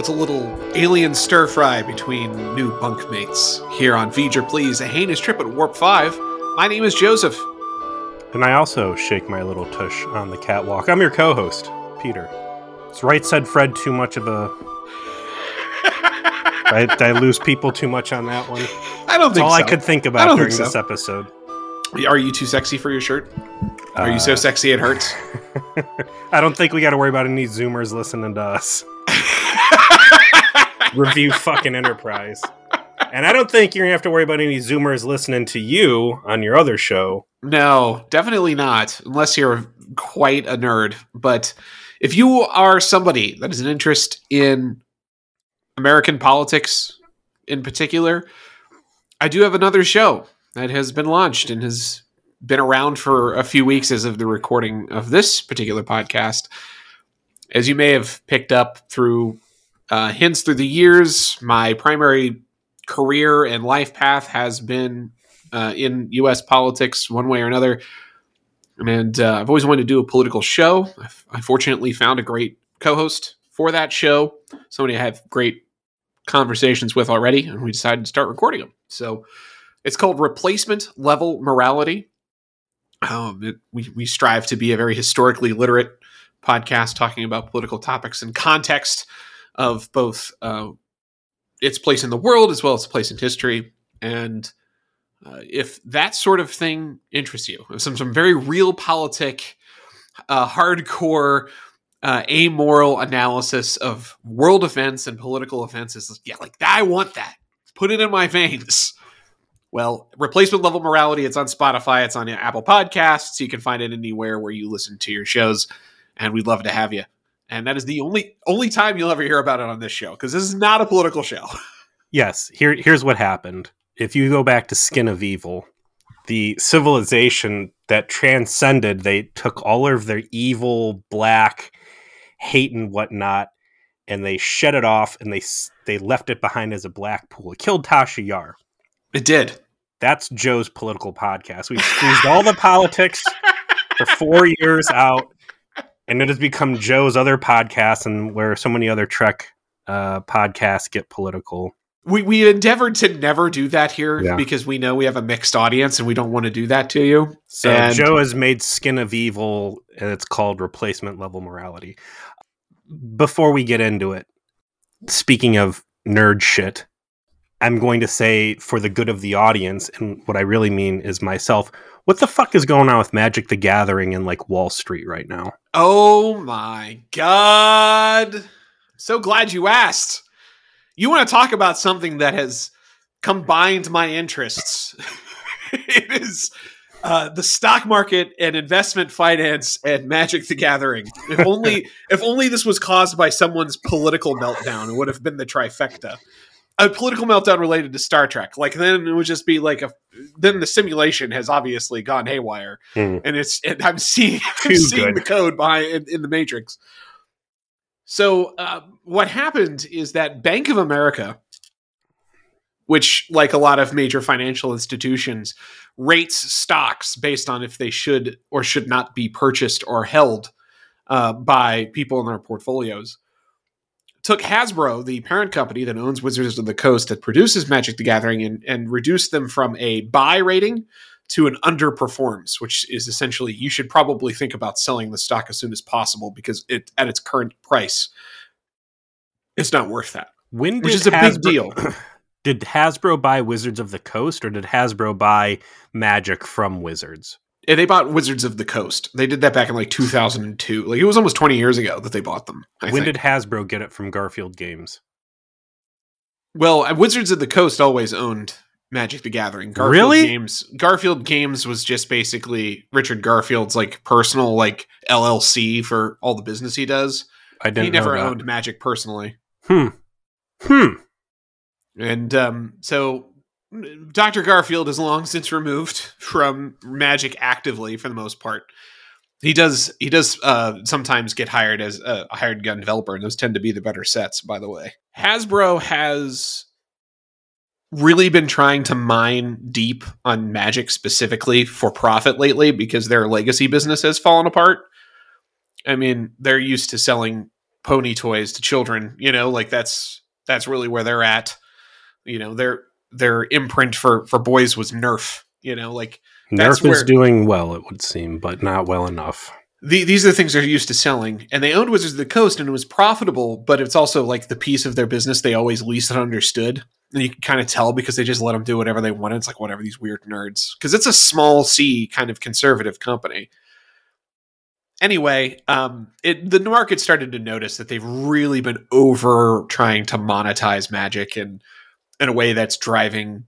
What's a little alien stir fry between new bunkmates? Here on Feed Your Please, a heinous trip at Warp 5. My name is Joseph. And I also shake my little tush on the catwalk. I'm your co host, Peter. It's right said Fred too much of a. I, lose people too much on that one? I don't That's think all so. I could think I about don't during think this episode. Are you too sexy for your shirt? Are you so Uh, sexy it hurts? I don't think we got to worry about any Zoomers listening to us. Review fucking Enterprise. And I don't think you're to have to worry about any Zoomers listening to you on your other show. No, definitely not, unless you're quite a nerd. But if you are somebody that has an interest in American politics in particular, I do have another show that has been launched and has been around for a few weeks as of the recording of this particular podcast. As you may have picked up through uh, hints through the years, my primary career and life path has been uh, in U.S. politics one way or another. And uh, I've always wanted to do a political show. I've, I fortunately found a great co-host for that show, somebody I have great conversations with already, and we decided to start recording them. So it's called Replacement Level Morality. Um, it, we we strive to be a very historically literate podcast, talking about political topics in context of both uh, its place in the world as well as its place in history. And uh, if that sort of thing interests you, some some very real politic, uh, hardcore, uh, amoral analysis of world events and political is yeah, like I want that. Put it in my veins. Well, replacement level morality. It's on Spotify. It's on Apple Podcasts. You can find it anywhere where you listen to your shows, and we'd love to have you. And that is the only only time you'll ever hear about it on this show because this is not a political show. Yes, here here's what happened. If you go back to Skin of Evil, the civilization that transcended, they took all of their evil, black hate and whatnot, and they shed it off, and they they left it behind as a black pool. It killed Tasha Yar. It did. That's Joe's political podcast. We've squeezed all the politics for four years out, and it has become Joe's other podcast, and where so many other Trek uh, podcasts get political. We we endeavored to never do that here Yeah. because we know we have a mixed audience and we don't want to do that to you. So And- Joe has made Skin of Evil, and it's called Replacement Level Morality. Before we get into it, speaking of nerd shit, I'm going to say for the good of the audience, and what I really mean is myself. What the fuck is going on with Magic the Gathering and like Wall Street right now? Oh my god! So glad you asked. You want to talk about something that has combined my interests? it is uh, the stock market and investment finance and Magic the Gathering. If only, if only this was caused by someone's political meltdown, it would have been the trifecta. A political meltdown related to Star Trek, like then it would just be like a. Then the simulation has obviously gone haywire, Hmm. and it's and I'm seeing I'm seeing good. the code behind in, in the Matrix. So uh, what happened is that Bank of America, which like a lot of major financial institutions, rates stocks based on if they should or should not be purchased or held uh, by people in their portfolios. Took Hasbro, the parent company that owns Wizards of the Coast that produces Magic the Gathering, and, and reduced them from a buy rating to an underperforms, which is essentially you should probably think about selling the stock as soon as possible because it at its current price, it's not worth that. When Which is a big deal. Did Hasbro buy Wizards of the Coast, or did Hasbro buy Magic from Wizards? They bought Wizards of the Coast. They did that back in like 2002. Like it was almost 20 years ago that they bought them. I when think. did Hasbro get it from Garfield Games? well, uh, Wizards of the Coast always owned Magic the Gathering. Garfield Really? Games. Garfield Games was just basically Richard Garfield's like personal like LLC for all the business he does. I didn't. he never owned Magic personally. Hmm. Hmm. And um, so Dr. Garfield is long since removed from Magic actively for the most part. He does he does uh, sometimes get hired as a hired gun developer, and those tend to be the better sets, by the way. Hasbro has really been trying to mine deep on Magic specifically for profit lately because their legacy business has fallen apart. I mean, they're used to selling pony toys to children. You know, like that's that's really where they're at. You know, their their imprint for for boys was Nerf. You know, like Nerf is doing well, it would seem, but not well enough. the, these are the things they're used to selling, and they owned Wizards of the Coast, and it was profitable. But it's also like the piece of their business they always least understood, and you can kind of tell because they just let them do whatever they wanted. It's like whatever these weird nerds, because it's a small C kind of conservative company. Anyway, um, it the market started to notice that they've really been over trying to monetize Magic and in a way that's driving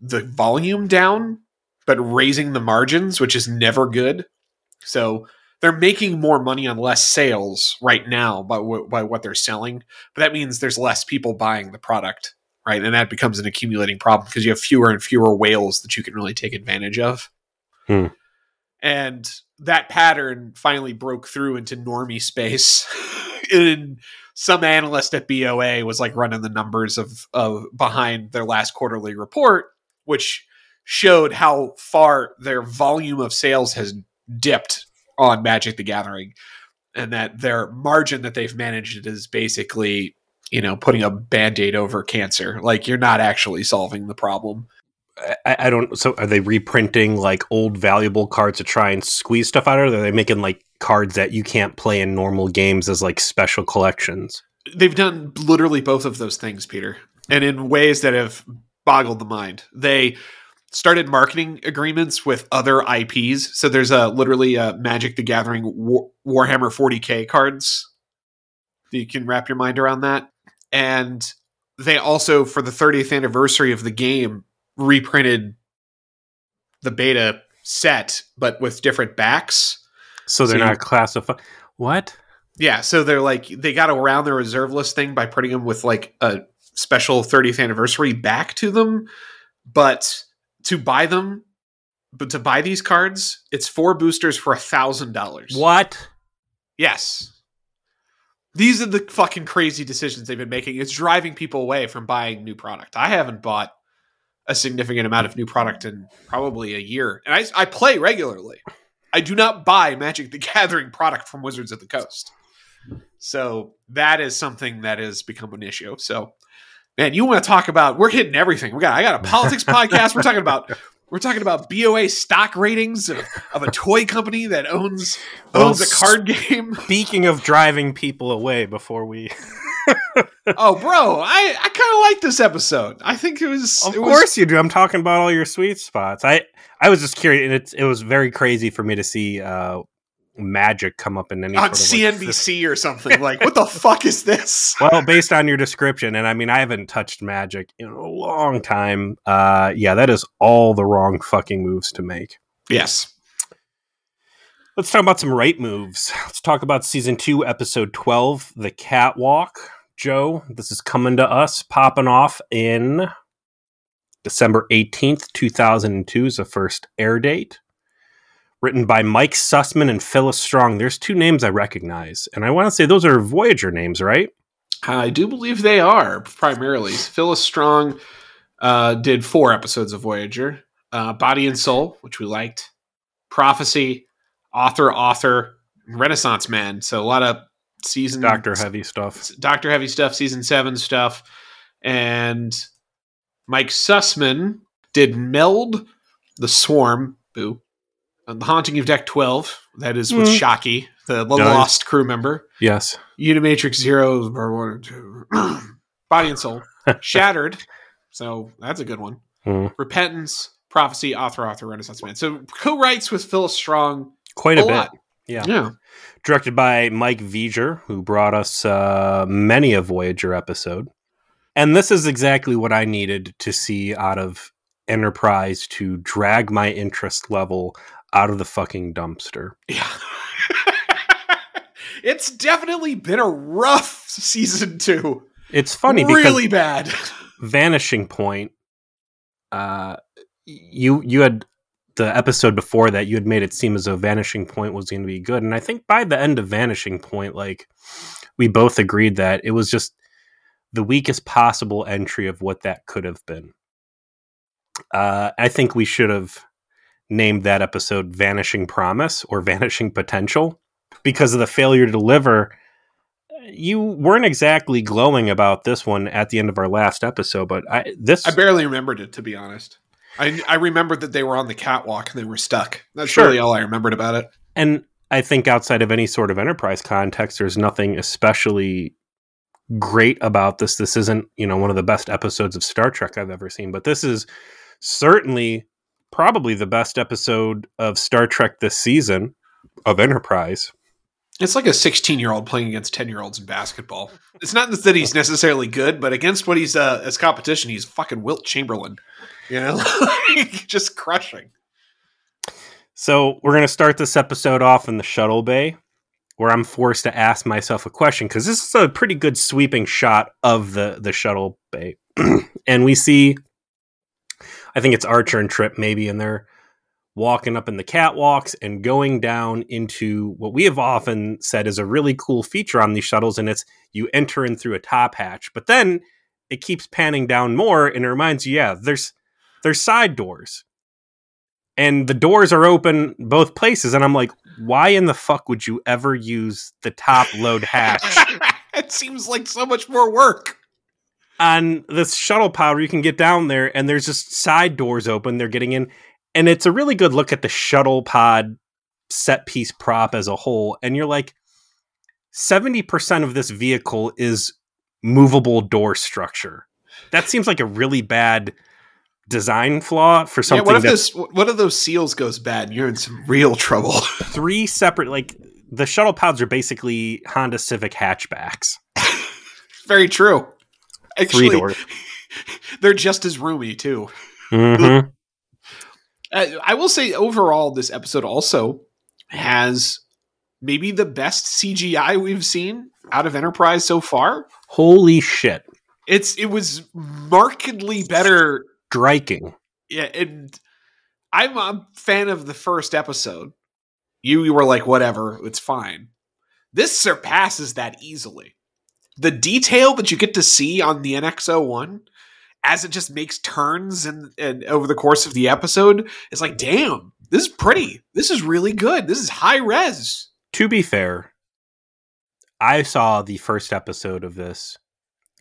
the volume down, but raising the margins, which is never good. So they're making more money on less sales right now by, w- by what they're selling, but that means there's less people buying the product, right? And that becomes an accumulating problem because you have fewer and fewer whales that you can really take advantage of. Hmm. And that pattern finally broke through into normie space. and some analyst at BOA was like running the numbers of, of behind their last quarterly report, which showed how far their volume of sales has dipped on Magic the Gathering, and that their margin that they've managed is basically, you know, putting a band aid over cancer. Like you're not actually solving the problem. I, I don't. So, are they reprinting like old valuable cards to try and squeeze stuff out? Or are they making like cards that you can't play in normal games as like special collections? They've done literally both of those things, Peter, and in ways that have boggled the mind. They started marketing agreements with other IPs. So there's a literally a Magic the Gathering War- Warhammer 40k cards. You can wrap your mind around that. And they also, for the 30th anniversary of the game, reprinted the beta set, but with different backs. So they're So not classified. What? Yeah, so they're like they got around the reserve list thing by putting them with like a special 30th anniversary back to them, but to buy them, but to buy these cards, it's four boosters for a thousand dollars. What? Yes, these are the fucking crazy decisions they've been making. It's driving people away from buying new product. I haven't bought a significant amount of new product in probably a year, and I, I play regularly. I do not buy Magic the Gathering product from Wizards of the Coast. So that is something that has become an issue. So, man, you want to talk about? We're hitting everything. We got. I got a politics podcast. We're talking about. We're talking about BOA stock ratings of, of a toy company that owns Well, owns a card game. Speaking of driving people away, before we, oh, bro, I, I kind of like this episode. I think it was. of it was- course you do. I'm talking about all your sweet spots. I I was just curious, and it's it was very crazy for me to see uh magic come up in any on sort of like, CNBC or something. Like, what the fuck is this? well based on your description and i mean i haven't touched magic in a long time uh yeah that is all the wrong fucking moves to make Yes. let's talk about some right moves let's talk about season 2 episode 12 the catwalk joe this is coming to us popping off in december 18th 2002 is the first air date written by mike sussman and phyllis strong there's two names i recognize and i want to say those are voyager names right I do believe they are primarily. Phyllis Strong uh, did four episodes of Voyager uh, Body and Soul, which we liked, Prophecy, Author, Author, Renaissance Man. So a lot of season doctor heavy stuff Doctor Heavy stuff, season seven stuff. And Mike Sussman did Meld, The Swarm, boo, and The Haunting of Deck 12. That is with Mm. Shockey, the, the Nice. lost crew member. yes Unimatrix Zero, or one and two. Body and Soul, Shattered. So that's a good one. Hmm. Repentance, Prophecy, Author, Author, Renaissance Man. So co-writes with Phil Strong quite a, a, bit lot. Yeah. Yeah. directed by Mike Vejar, who brought us uh, many a Voyager episode. And this is exactly what I needed to see out of Enterprise to drag my interest level out of the fucking dumpster. Yeah. it's definitely been a rough season two. It's funny because really bad. Vanishing Point, uh, you you had the episode before that you had made it seem as though Vanishing Point was going to be good, and I think by the end of Vanishing Point, like we both agreed that it was just the weakest possible entry of what that could have been. Uh, I think we should have named that episode "Vanishing Promise" or "Vanishing Potential" because of the failure to deliver. you weren't exactly glowing about this one at the end of our last episode, but I this I barely remembered it to be honest. I I remembered that they were on the catwalk and they were stuck. That's Sure. really all I remembered about it. and I think outside of any sort of enterprise context, there's nothing especially great about this. This isn't, you know, one of the best episodes of Star Trek I've ever seen, but this is certainly probably the best episode of Star Trek this season of Enterprise. It's like a 16 year old playing against 10 year olds in basketball. It's not that he's necessarily good, but against what he's uh, as competition, he's fucking Wilt Chamberlain. You know, Like, just crushing. So we're going to start this episode off in the shuttle bay, where I'm forced to ask myself a question because this is a pretty good sweeping shot of the the shuttle bay, and we see, I think it's Archer and Trip maybe, and they're walking up in the catwalks and going down into what we have often said is a really cool feature on these shuttles, and it's you enter in through a top hatch, but then it keeps panning down more, and it reminds you, yeah, there's there's side doors. And the doors are open both places and i'm like why in the fuck would you ever use the top load hatch? It seems like so much more work. on this shuttle pod you can get down there and there's just side doors open they're getting in and it's a really good look at the shuttle pod set piece prop as a whole and you're like 70% of this vehicle is movable door structure. That seems like a really bad design flaw for something. Yeah, what if that's this? What if those seals goes bad? and You're in some real trouble. three separate like the shuttle pods are basically Honda Civic hatchbacks. Very true. Actually, Three doors. they're just as roomy too. Mhm. Uh, I will say overall, this episode also has maybe the best CGI we've seen out of Enterprise so far. Holy shit. It's it was markedly better. Striking. Yeah, and I'm a fan of the first episode. You, you were like, whatever, it's fine. This surpasses that easily. The detail that you get to see on the NX01 as it just makes turns and, and over the course of the episode is like, damn, this is pretty. This is really good. This is high res. To be fair, I saw the first episode of this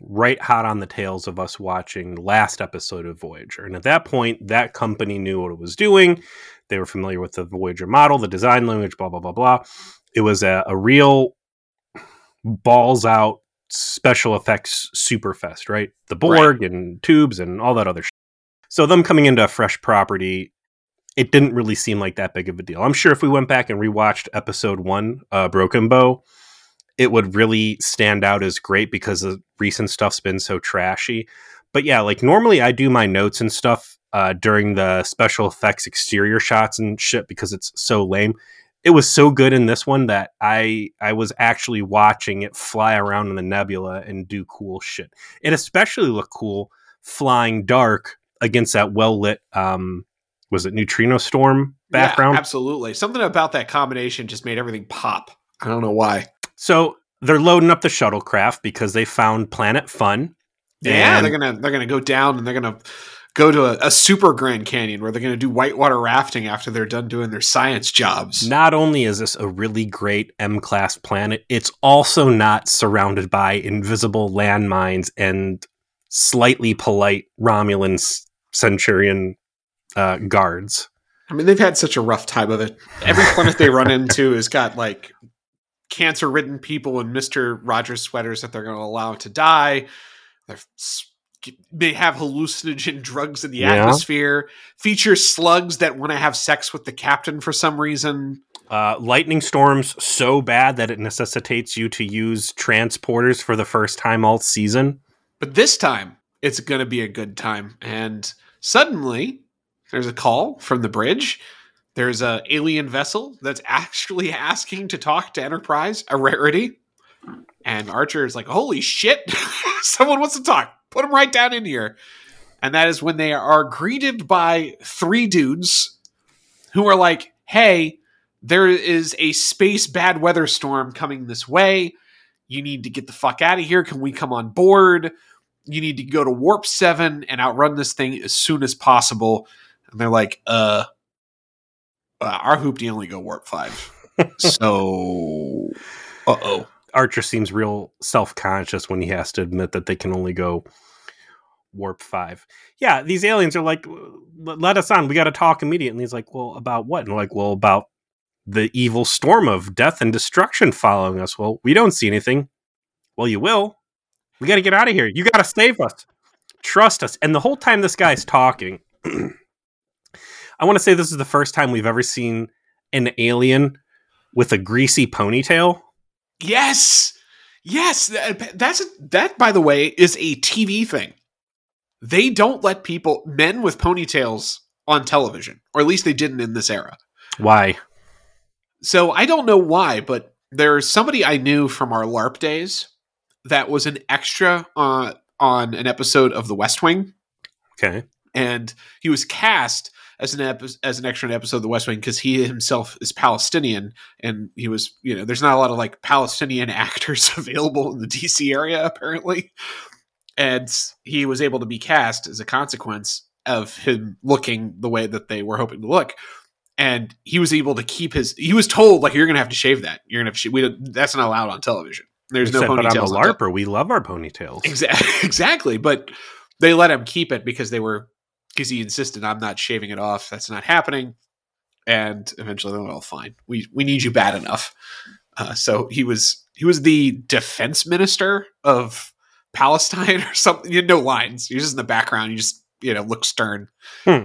right hot on the tails of us watching the last episode of Voyager. And at that point, that company knew what it was doing. They were familiar with the Voyager model, the design language, blah, blah, blah, blah. It was a, a real balls out special effects super superfest, right? The Borg and tubes and all that other shit. So them coming into a fresh property, it didn't really seem like that big of a deal. I'm sure if we went back and rewatched episode one, uh, Broken Bow, it would really stand out as great because the recent stuff's been so trashy. But yeah, like normally I do my notes and stuff uh, during the special effects exterior shots and shit because it's so lame. It was so good in this one that I I was actually watching it fly around in the nebula and do cool shit. It especially looked cool flying dark against that well lit um was it neutrino storm background Yeah, absolutely. Something about that combination just made everything pop. I don't know why. So they're loading up the shuttlecraft because they found Planet Fun. Yeah, they're gonna they're gonna go down and they're gonna go to a, a super Grand Canyon where they're gonna do whitewater rafting after they're done doing their science jobs. Not only is this a really great M class planet, it's also not surrounded by invisible landmines and slightly polite Romulan Centurion uh, guards. I mean, they've had such a rough time of it. Every planet they run into has got like cancer ridden people in Mister Rogers sweaters that they're going to allow to die. They're, they have hallucinogen drugs in the Yeah. atmosphere. Feature slugs that want to have sex with the captain for some reason. Uh, lightning storms so bad that it necessitates you to use transporters for the first time all season. But this time, it's going to be a good time. And suddenly, there's a call from the bridge. There's a alien vessel that's actually asking to talk to Enterprise, a rarity. And Archer is like, "Holy shit! Someone wants to talk. Put him right down in here." And that is when they are greeted by three dudes who are like, "Hey, there is a space bad weather storm coming this way. You need to get the fuck out of here. Can we come on board?" you need to go to warp 7 and outrun this thing as soon as possible and they're like uh, uh our hoopty only go warp 5 so uh-oh Archer seems real self conscious when he has to admit that they can only go warp five. Yeah, these aliens are like, let us on. We got to talk immediately. And he's like, well, about what? And like, well, about the evil storm of death and destruction following us. Well, we don't see anything. Well, you will. We got to get out of here. You got to save us. Trust us. And the whole time this guy's talking, I want to say this is the first time we've ever seen an alien with a greasy ponytail. Yes. Yes, that's a, that by the way is a TV thing. They don't let people men with ponytails on television, or at least they didn't in this era. Why? So I don't know why, but there's somebody I knew from our LARP days that was an extra uh, on an episode of The West Wing. Okay. And he was cast as an epi- as an extra in episode of The West Wing because he himself is Palestinian, and he was you know there's not a lot of like Palestinian actors available in the DC area apparently, and he was able to be cast as a consequence of him looking the way that they were hoping to look. And he was able to keep his. He was told like you're going to have to shave that. You're going to have to. That's not allowed on television. There's He no ponytails. but I'm a LARPer. We love our ponytails. Exactly. Exactly. But they let him keep it because they were because he insisted I'm not shaving it off. That's not happening. And eventually, they went, well, fine. We we need you bad enough. Uh, so he was he was the defense minister of Palestine or something. You had no lines. You're just in the background. You just you know look stern. Hmm.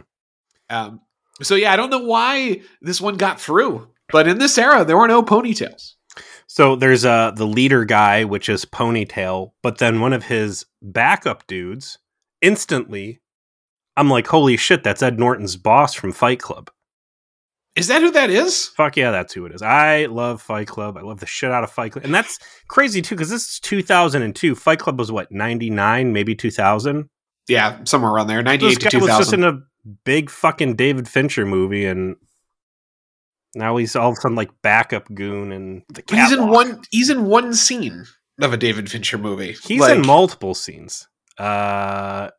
Um. So yeah, I don't know why this one got through, but in this era, there were no ponytails. So there's uh the leader guy, which is ponytail, but then one of his backup dudes instantly. I'm like, holy shit, that's Ed Norton's boss from Fight Club. Is that who that is? Fuck yeah, that's who it is. I love Fight Club. I love the shit out of Fight Club, and that's crazy too because this is 2002. Fight Club was what 99, maybe 2000. Yeah, somewhere around there, 98 This to guy two was just in a big fucking David Fincher movie, and now he's all of a sudden like backup goon and the But he's in one. He's in one scene of a David Fincher movie. He's Like, in multiple scenes. Uh,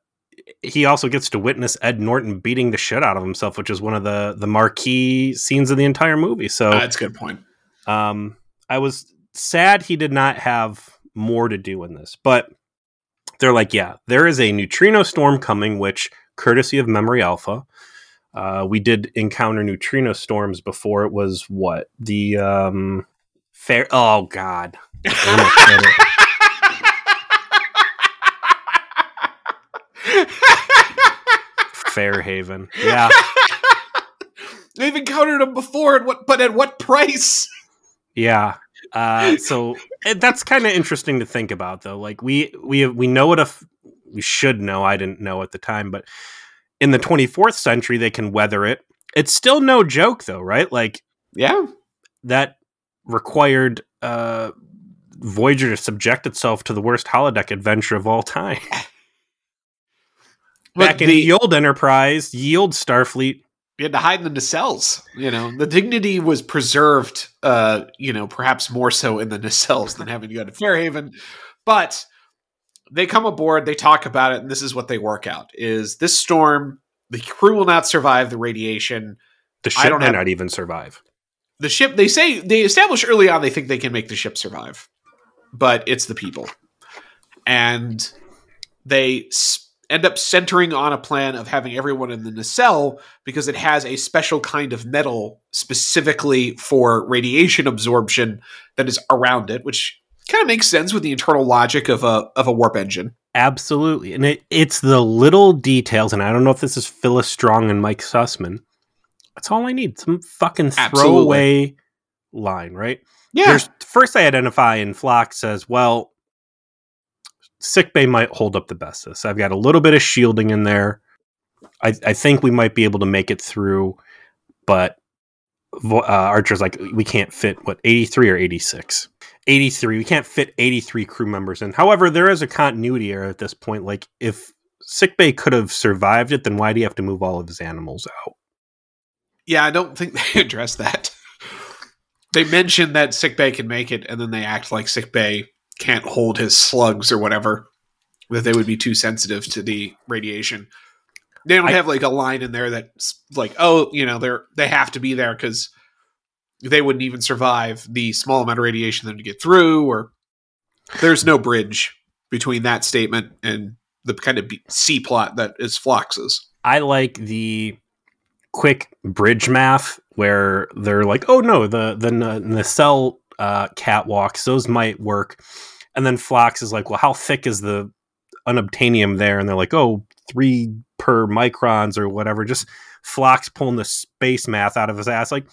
he also gets to witness Ed Norton beating the shit out of himself, which is one of the the marquee scenes of the entire movie. So, that's a good point. um, I was sad he did not have more to do in this, but they're like, yeah, there is a neutrino storm coming, which, courtesy of Memory Alpha, uh, we did encounter neutrino storms before. It was what the um, fair. Oh God, I almost said it. Fairhaven. Yeah. They've encountered him before, at what? But at what price? Yeah. Uh, so that's kind of interesting to think about, though. Like we we we know what a f- we should know. I didn't know at the time, but in the 24th century, they can weather it. It's still no joke, though, right? Like Yeah, that required uh, Voyager to subject itself to the worst holodeck adventure of all time. but Back in the, the old Enterprise, yield Starfleet. you had to hide in the nacelles. You know, the dignity was preserved. Uh, you know, perhaps more so in the nacelles than having to go to Fairhaven. But they come aboard, they talk about it, and this is what they work out: is this storm? The crew will not survive the radiation. The I ship don't may have- not even survive. the ship they say they establish early on they think they can make the ship survive but it's the people and they s- end up centering on a plan of having everyone in the nacelle because it has a special kind of metal specifically for radiation absorption that is around it which kind of makes sense with the internal logic of a of a warp engine Absolutely. And it, it's the little details, and I don't know if this is Phyllis Strong and Mike Sussman. That's all I need. Some fucking Absolutely. throwaway line, right? yeah There's first I identify and Phlox says, well, sickbay might hold up the best of this. I've got a little bit of shielding in there. I, I think we might be able to make it through, but uh, Archer's like, we can't fit what 83 or 86. 83. We can't fit 83 crew members in. However, there is a continuity error at this point. Like, if sickbay could have survived it, then why do you have to move all of his animals out? Yeah, I don't think they address that. They mention that sickbay can make it, and then they act like sickbay can't hold his slugs or whatever. That they would be too sensitive to the radiation. They don't I- have like a line in there that's like, oh, you know, they're they have to be there because they wouldn't even survive the small amount of radiation them to get through, or There's no bridge between that statement and the kind of C plot that is Phlox's. I like the quick bridge math where they're like, "Oh no, the the n- nacelle uh, catwalks those might work," and then Phlox is like, "Well, how thick is the unobtainium there?" And they're like, "Oh, three per microns or whatever." Just Phlox pulling the space math out of his ass, like,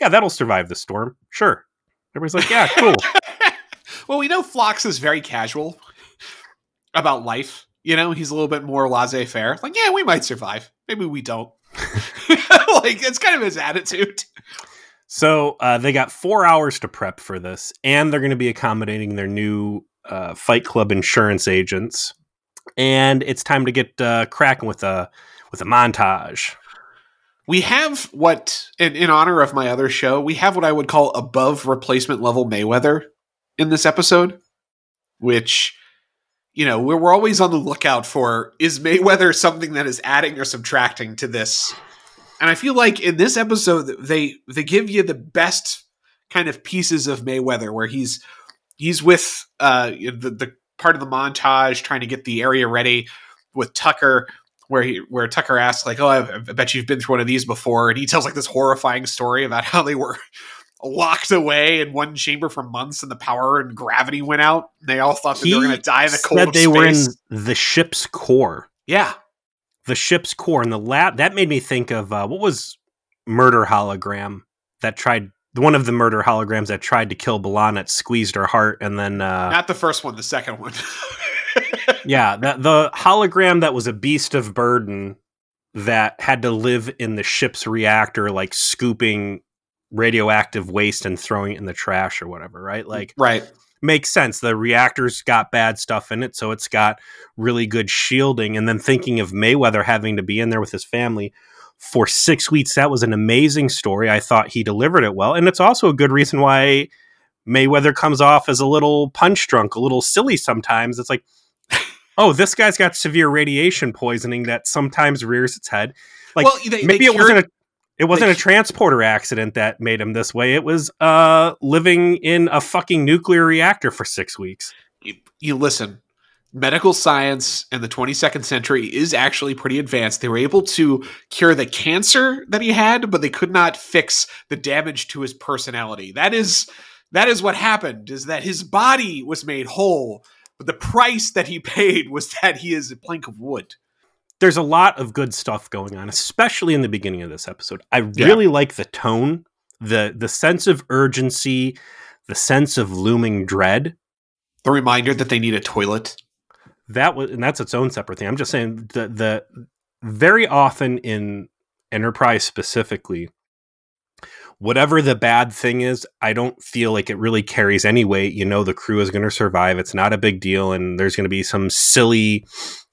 "Yeah, that'll survive the storm, sure." Everybody's like, "Yeah, cool." well, we know Phlox is very casual about life. You know, he's a little bit more laissez faire. Like, yeah, we might survive. Maybe we don't. like, it's kind of his attitude. So uh, they got four hours to prep for this, and they're going to be accommodating their new uh, Fight Club insurance agents. And it's time to get uh, cracking with a with a montage. We have what, in, in honor of my other show, we have what I would call above replacement level Mayweather in this episode, which you know, we're, we're always on the lookout for is Mayweather something that is adding or subtracting to this? And I feel like in this episode they they give you the best kind of pieces of Mayweather where he's he's with uh the the part of the montage trying to get the area ready with Tucker where he where Tucker asks like, "Oh, I, I bet you've been through one of these before," and he tells like this horrifying story about how they were locked away in one chamber for months, and the power and gravity went out. And They all thought that He they were going to die in the cold. Said they were in the ship's core. Yeah, The ship's core, and the lab that made me think of uh, what was murder hologram that tried one of the murder holograms that tried to kill B'Elanna that squeezed her heart, and then uh, not the first one, the second one. Yeah, the the hologram that was a beast of burden that had to live in the ship's reactor, like scooping radioactive waste and throwing it in the trash or whatever, right? Like right. Makes sense. The reactor's got bad stuff in it, so it's got really good shielding. And then thinking of Mayweather having to be in there with his family for six weeks, that was an amazing story. I thought he delivered it well. And it's also a good reason why Mayweather comes off as a little punch drunk, a little silly sometimes. It's like, oh, this guy's got severe radiation poisoning that sometimes rears its head. Like well, they, maybe they it cured- wasn't a it wasn't a transporter accident that made him this way. It was uh living in a fucking nuclear reactor for six weeks. you, you listen medical science in the 22nd century is actually pretty advanced they were able to cure the cancer that he had but they could not fix the damage to his personality that is that is what happened is that his body was made whole but the price that he paid was that he is a plank of wood There's a lot of good stuff going on, especially in the beginning of this episode. I Yeah. really like the tone, the the sense of urgency, the sense of looming dread. the reminder that they need a toilet That was, and that's its own separate thing. I'm just saying the the very often in Enterprise specifically, whatever the bad thing is, I don't feel like it really carries any weight. You know, the crew is going to survive. It's not a big deal, and there's going to be some silly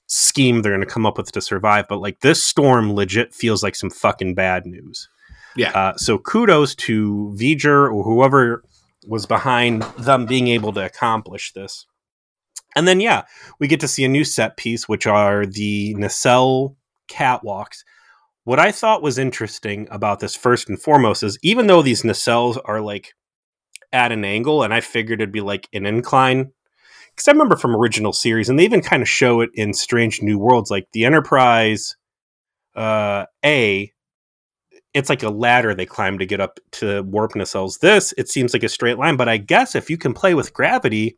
scheme they're going to come up with to survive. But like this storm, legit feels like some fucking bad news. Yeah. Uh, so kudos to Vejar or whoever was behind them being able to accomplish this. And then, yeah, we get to see a new set piece, which are the nacelle catwalks. What I thought was interesting about this, first and foremost, is even though these nacelles are like at an angle, and I figured it'd be like an incline, because I remember from original series, and they even kind of show it in Strange New Worlds, like the Enterprise uh, A. It's like a ladder they climb to get up to warp nacelles. This, it seems like a straight line, but I guess if you can play with gravity,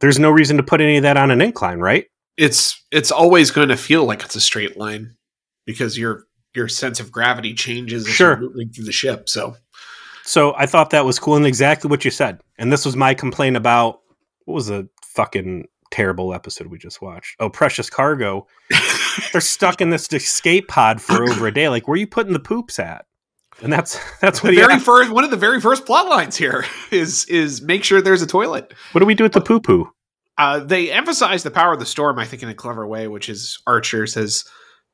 there's no reason to put any of that on an incline, right? it's it's always going to feel like it's a straight line because your your sense of gravity changes as Sure. you're moving through the ship so So I thought that was cool and exactly what you said. And this was my complaint about what was a fucking terrible episode we just watched? Oh, Precious Cargo. They're stuck in this escape pod for over a day. Like, where are you putting the poops at? And that's that's what the very asked. first one of the very first plot lines here is is make sure there's a toilet. What do we do with the poo poo? Uh, they emphasize the power of the storm, I think, in a clever way, which is Archer says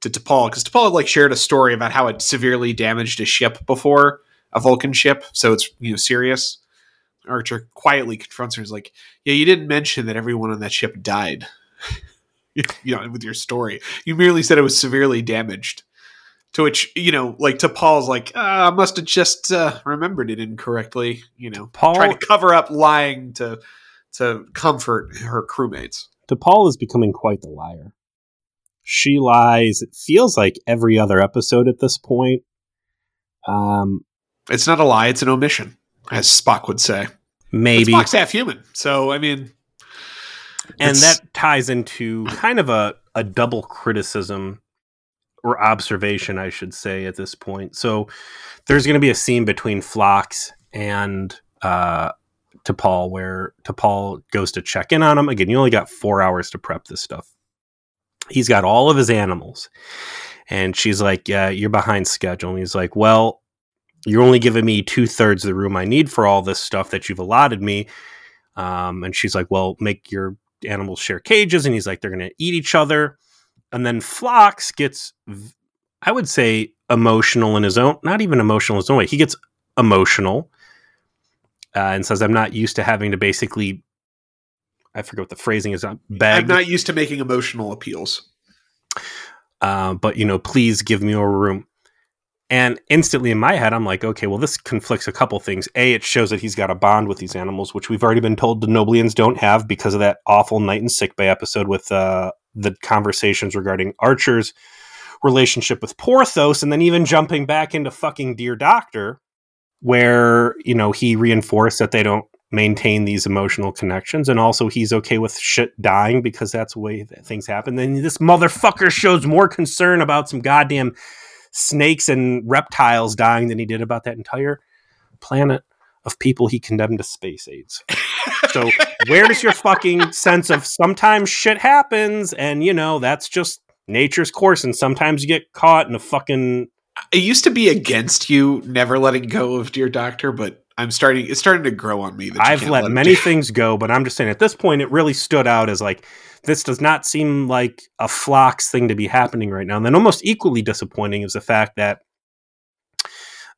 to T'Pol because T'Pol had like shared a story about how it severely damaged a ship before a Vulcan ship, so it's you know serious. Archer quietly confronts her. Is like, "Yeah, you didn't mention that everyone on that ship died. you know, with your story, you merely said it was severely damaged." To which you know, like T'Pol's like, uh, I must have just uh, remembered it incorrectly. You know, Paul- trying to cover up lying to to comfort her crewmates. T'Pol is becoming quite the liar. She lies, it feels like every other episode at this point. Um, It's not a lie; it's an omission, as Spock would say. But maybe. Spock's half human, so I mean, and that ties into kind of a, a double criticism or observation, I should say, at this point. So there's going to be a scene between Phlox and uh, T'Pol where T'Pol goes to check in on him. Again, you only got four hours to prep this stuff. He's got all of his animals. And she's like, Yeah, you're behind schedule. And he's like, Well, you're only giving me two thirds of the room I need for all this stuff that you've allotted me. Um, and she's like, Well, make your animals share cages. And he's like, They're going to eat each other. And then Phlox gets, I would say, emotional in his own, not even emotional in his own way. He gets emotional uh, and says, I'm not used to having to basically, I forget what the phrasing is, beg. I'm not used to making emotional appeals. uh, but you know, please give me a room. And instantly in my head, I'm like, okay, well, this conflicts a couple things. A, it shows that he's got a bond with these animals, which we've already been told the Noblians don't have because of that awful night in sickbay episode with uh, the conversations regarding Archer's relationship with Porthos, and then even jumping back into fucking Dear Doctor, where you know he reinforced that they don't maintain these emotional connections, and also he's okay with shit dying because that's the way that things happen. Then this motherfucker shows more concern about some goddamn snakes and reptiles dying than he did about that entire planet of people he condemned to space aids. So where does your fucking sense of sometimes shit happens and you know that's just nature's course and sometimes you get caught in a fucking It used to be against you never letting go of Dear Doctor, but I'm starting. It's starting to grow on me. I've let it many things go, but I'm just saying at this point it really stood out as like this does not seem like a Phlox thing to be happening right now. And then almost equally disappointing is the fact that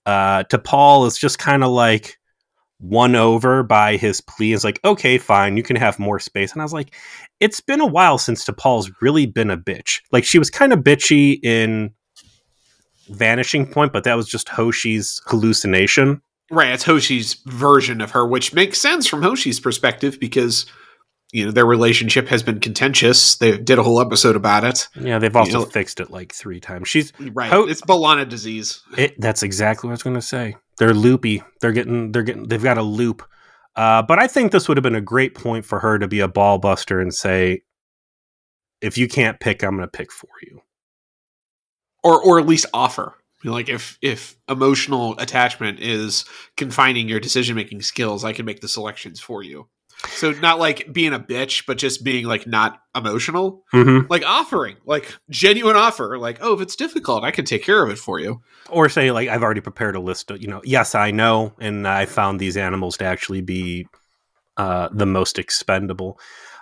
uh T'Pol is just kind of like won over by his plea. It's like, okay, fine, you can have more space. And I was like, it's been a while since T'Pol's really been a bitch. Like she was kind of bitchy in Vanishing Point, but that was just Hoshi's hallucination. Right, it's Hoshi's version of her, which makes sense from Hoshi's perspective because you know their relationship has been contentious. They did a whole episode about it. Yeah, they've also You know- fixed it like three times. She's Right, Ho- it's Bolana disease. It, that's exactly what I was going to say. They're loopy. They're getting. They're getting. They've got a loop. Uh, but I think this would have been a great point for her to be a ball buster and say, "If you can't pick, I'm going to pick for you." Or or at least offer. You know, Like if if emotional attachment is confining your decision making skills, I can make the selections for you. So not like being a bitch, but just being like not emotional, Mm-hmm. like offering, like genuine offer. Like oh, if it's difficult, I can take care of it for you. Or say, like, I've already prepared a list of, you know, yes, I know, and I found these animals to actually be uh, the most expendable.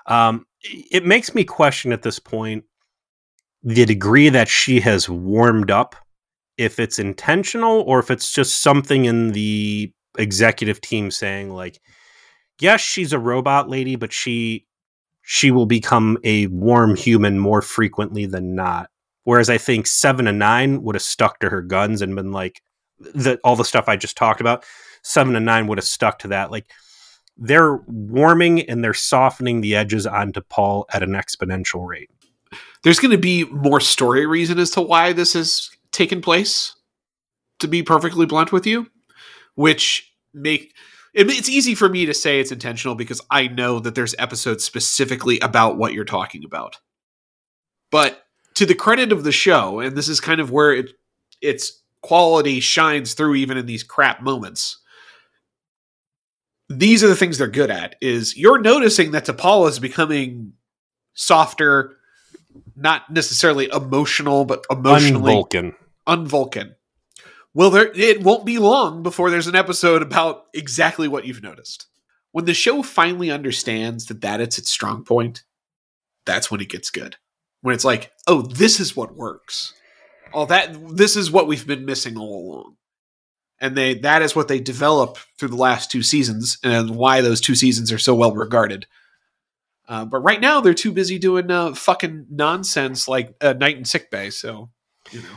Um, it makes me question at this point the degree that she has warmed up, if it's intentional or if it's just something in the executive team saying, like, yes, she's a robot lady, but she she will become a warm human more frequently than not. Whereas I think seven and nine would have stuck to her guns and been like the all the stuff I just talked about. Seven and nine would have stuck to that. Like they're warming and they're softening the edges onto Paul at an exponential rate. There's going to be more story reason as to why this has taken place. To be perfectly blunt with you, which make it, it's easy for me to say it's intentional because I know that there's episodes specifically about what you're talking about. But to the credit of the show, and this is kind of where it its quality shines through even in these crap moments. These are the things they're good at. Is you're noticing that T'Pol is becoming softer, not necessarily emotional, but emotionally Unvulcan. unvulcan. Well, there it won't be long before there's an episode about exactly what you've noticed. When the show finally understands that that it's its strong point, that's when it gets good. When it's like, oh, this is what works. All that this is what we've been missing all along. And they that is what they develop through the last two seasons, and why those two seasons are so well regarded. Uh, but right now they're too busy doing uh, fucking nonsense like uh, Night in Sick Bay. So, you know.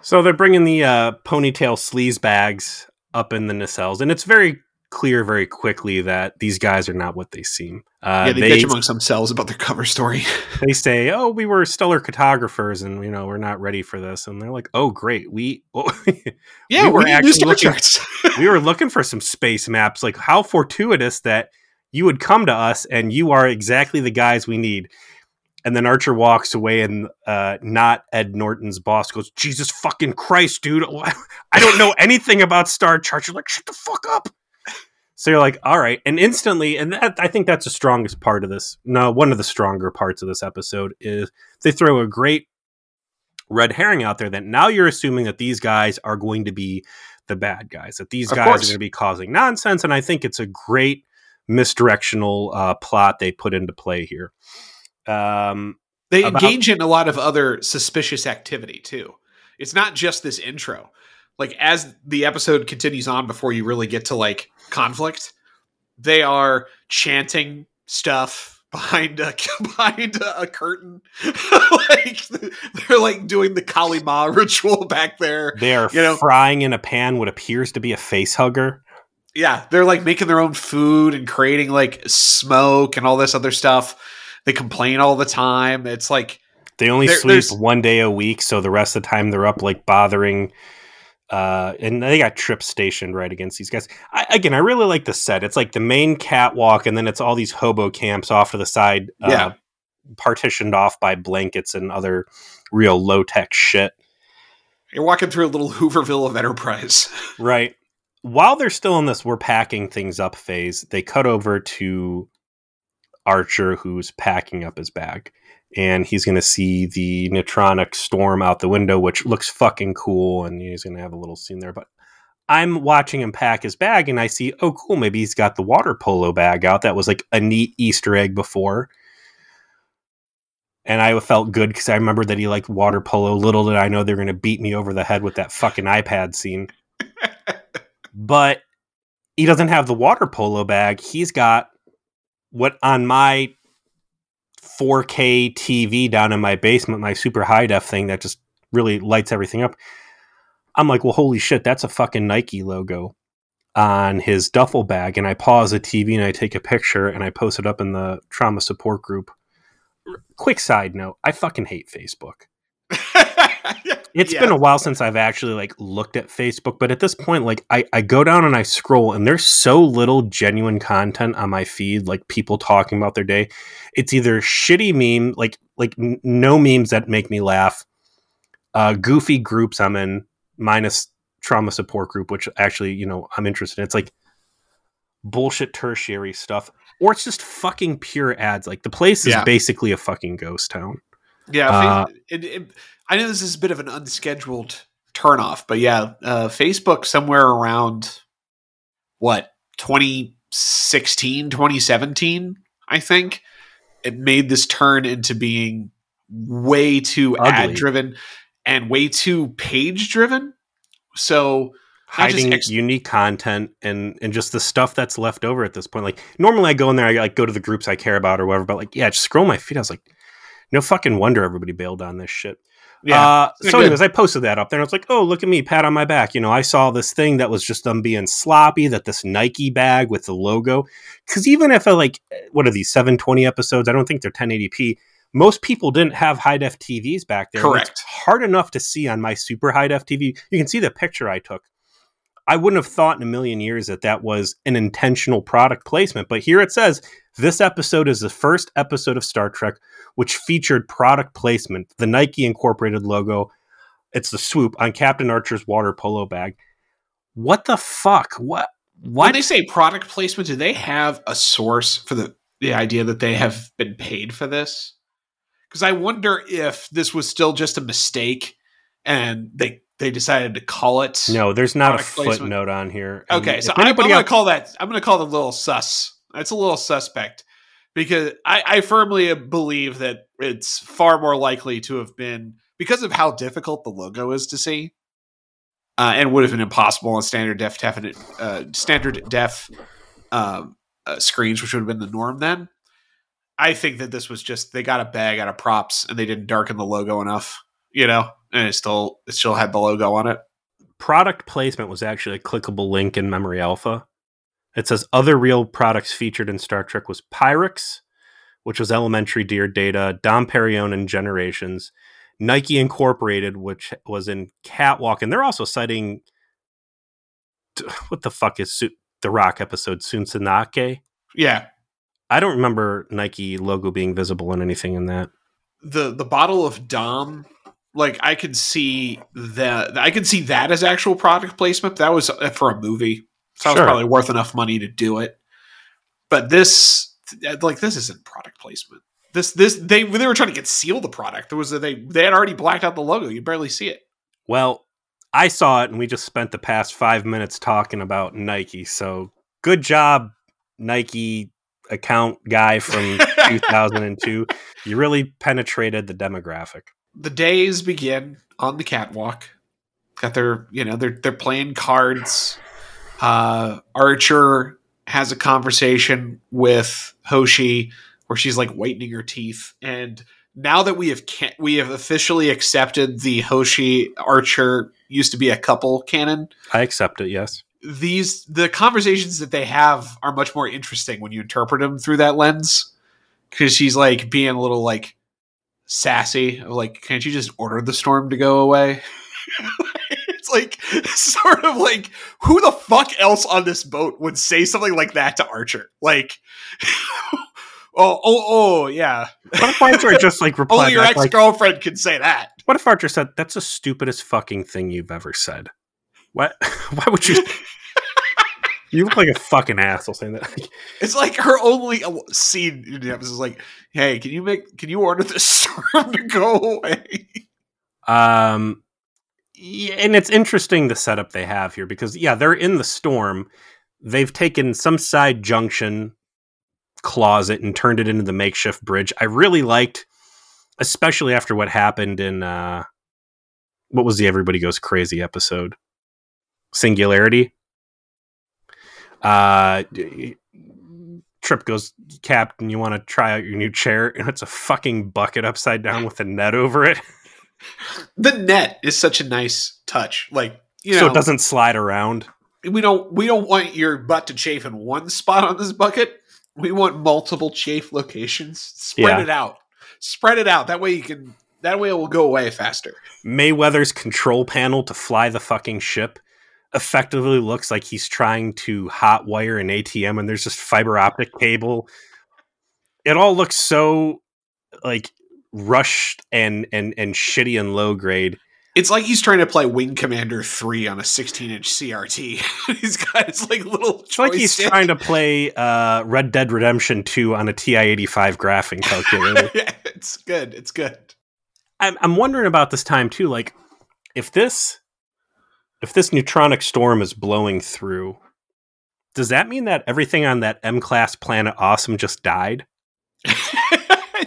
So they're bringing the uh, ponytail sleaze bags up in the nacelles, and it's very clear very quickly that these guys are not what they seem. Uh, yeah, they, they bitch amongst themselves about their cover story. they say, "Oh, we were stellar cartographers, and you know we're not ready for this." And they're like, "Oh, great, we yeah, We were we actually looking- we were looking for some space maps. Like, how fortuitous that you would come to us, and you are exactly the guys we need." And then Archer walks away, and uh, not Ed Norton's boss goes, "Jesus fucking Christ, dude! I don't know anything about star charts." You're like, "Shut the fuck up." So you're like, all right, and instantly, and that, I think that's the strongest part of this. No, one of the stronger parts of this episode is they throw a great red herring out there that now you're assuming that these guys are going to be the bad guys, that these Of guys course. are going to be causing nonsense, and I think it's a great misdirectional uh, plot they put into play here. Um, They About- engage in a lot of other suspicious activity too. It's not just this intro. Like as the episode continues on before you really get to like conflict, they are chanting stuff behind a behind a, a curtain. like they're like doing the Kali Ma ritual back there. they are You know- frying in a pan what appears to be a face hugger. Yeah, they're like making their own food and creating like smoke and all this other stuff. They complain all the time. It's like They only sleep one day a week, so the rest of the time they're up like bothering. Uh, and they got Trip stationed right against these guys. I, again, I really like the set. It's like the main catwalk, and then it's all these hobo camps off to the side, uh, Yeah. partitioned off by blankets and other real low tech shit. you're walking through a little Hooverville of Enterprise. Right. While they're still in this we're packing things up phase, they cut over to Archer who's packing up his bag. And he's going to see the Neutronic storm out the window, which looks fucking cool. And he's going to have a little scene there. But I'm watching him pack his bag and I see, oh, cool. Maybe he's got the water polo bag out. That was like a neat Easter egg before. And I felt good because I remember that he liked water polo. Little did I know they were going to beat me over the head with that fucking iPad scene but he doesn't have the water polo bag. He's got what on my 4K TV down in my basement, my super high def thing that just really lights everything up. I'm like, well, holy shit, that's a fucking Nike logo on his duffel bag. And I pause the TV and I take a picture and I post it up in the trauma support group. Quick side note I fucking hate Facebook. It's Yeah. been a while since I've actually like looked at Facebook, but at this point, like I, I go down and I scroll, and there's so little genuine content on my feed, like people talking about their day. It's either shitty meme, like like n- no memes that make me laugh, uh, goofy groups I'm in, minus trauma support group, which actually you know I'm interested in. It's like bullshit tertiary stuff, or it's just fucking pure ads. Like the place is Yeah. basically a fucking ghost town. Yeah, Uh, fa- it, it, I know this is a bit of an unscheduled turnoff, but yeah, uh, Facebook somewhere around what 2016, 2017, I think it made this turn into being way too ad driven and way too page driven. So hiding ex- unique content and and just the stuff that's left over at this point. Like normally I go in there, I like go to the groups I care about or whatever. But like, yeah, just scroll my feed. I was like, no fucking wonder everybody bailed on this shit. Yeah, Uh, so, anyways, I posted that up there, and I was like, "Oh, look at me, pat on my back." You know, I saw this thing that was just them being sloppy. That this Nike bag with the logo, because even if I like, what are these seven twenty episodes? I don't think they're ten eighty p. Most people didn't have high def TVs back there. Correct. It's hard enough to see on my super high def TV. You can see the picture I took. I wouldn't have thought in a million years that that was an intentional product placement, but here it says this episode is the first episode of Star Trek which featured product placement, the Nike Incorporated logo. It's the swoop on Captain Archer's water polo bag. What the fuck? What? What? they say product placement, do they have a source for the the idea that they have been paid for this? Because I wonder if this was still just a mistake and they they decided to call it. no, there's not a placement? footnote on here. And Okay, so I, am anybody going to call that. I'm going to call them a little sus. It's a little suspect because I, I firmly believe that it's far more likely to have been because of how difficult the logo is to see, uh, and would have been impossible on standard def definite uh, standard def um, uh, screens, which would have been the norm then. I think that this was just they got a bag out of props and they didn't darken the logo enough, you know, and it still it still had the logo on it. product placement was actually a clickable link in Memory Alpha. It says other real products featured in Star Trek was Pyrex, which was Elementary Dear Data, Dom Perignon and Generations, Nike Incorporated, which was in Catwalk, and they're also citing what the fuck is Su- the Rock episode Sunsanake? Yeah, I don't remember Nike logo being visible in anything in that. the the bottle of Dom, like I could see that I could see that as actual product placement. That was uh, for a movie, so that was probably worth enough money to do it. But this, like, this isn't product placement. This this they they were trying to conceal the product. There was a, they they had already blacked out the logo. You barely see it. Well, I saw it, and we just spent the past five minutes talking about Nike. So good job, Nike account guy from 2002. You really penetrated the demographic. the days begin on the catwalk. Got their, you know, they're they're playing cards. Uh, Archer has a conversation with Hoshi where she's like whitening her teeth, and now that we have ca- we have officially accepted the Hoshi Archer used to be a couple canon. I accept it. Yes. These the conversations that they have are much more interesting when you interpret them through that lens because she's like being a little like sassy like can't you just order the storm to go away like sort of like who the fuck else on this boat would say something like that to archer like oh oh oh yeah What if Archer just like replied only your ex-girlfriend can say that What if Archer said, "That's the stupidest fucking thing you've ever said"? What? Why would you? you look like a fucking asshole saying that. it's like her only scene in the episode is like hey can you make can you order this storm to go away Um, and it's interesting the setup they have here because yeah, they're in the storm. They've taken some side junction closet and turned it into the makeshift bridge. I really liked, especially after what happened in uh, what was the Everybody Goes Crazy episode, Singularity. Uh, Trip goes, Captain, you want to try out your new chair? And it's a fucking bucket upside down with a net over it. the net is such a nice touch like you know so it doesn't slide around. we don't we don't want your butt to chafe in one spot on this bucket. We want multiple chafe locations. Spread Yeah. it out. Spread it out. That way you can that way it will go away faster. Mayweather's control panel to fly the fucking ship effectively looks like he's trying to hotwire an ATM and there's just fiber optic cable. It all looks so like rushed and and and shitty and low grade. It's like he's trying to play Wing Commander 3 on a 16 inch CRT. he's got his like little It's like he's trying to play uh, Red Dead Redemption 2 on a TI 85 graphing calculator. yeah, it's good. It's good. I'm, I'm wondering about this time too. Like, if this if this neutronic storm is blowing through, does that mean that everything on that M class planet Awesome just died?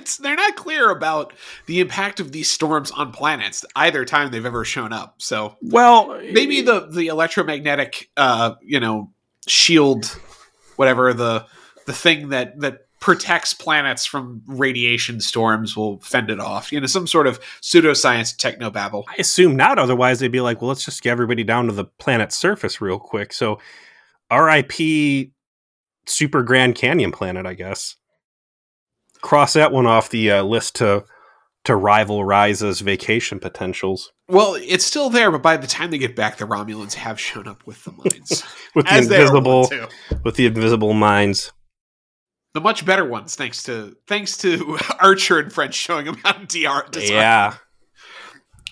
It's they're not clear about the impact of these storms on planets either time they've ever shown up. So Well, maybe the the electromagnetic uh you know shield whatever the the thing that that protects planets from radiation storms will fend it off you know some sort of pseudoscience technobabble I assume not. Otherwise, they'd be like, well, let's just get everybody down to the planet's surface real quick. So, R.I.P. Super Grand Canyon planet, I guess. Cross that one off the uh, list to to rival Risa's vacation potentials well it's still there but by the time they get back the romulans have shown up with the mines with the as they are invisible with the invisible mines. the much better ones thanks to thanks to archer and french showing them how to DR design. Yeah,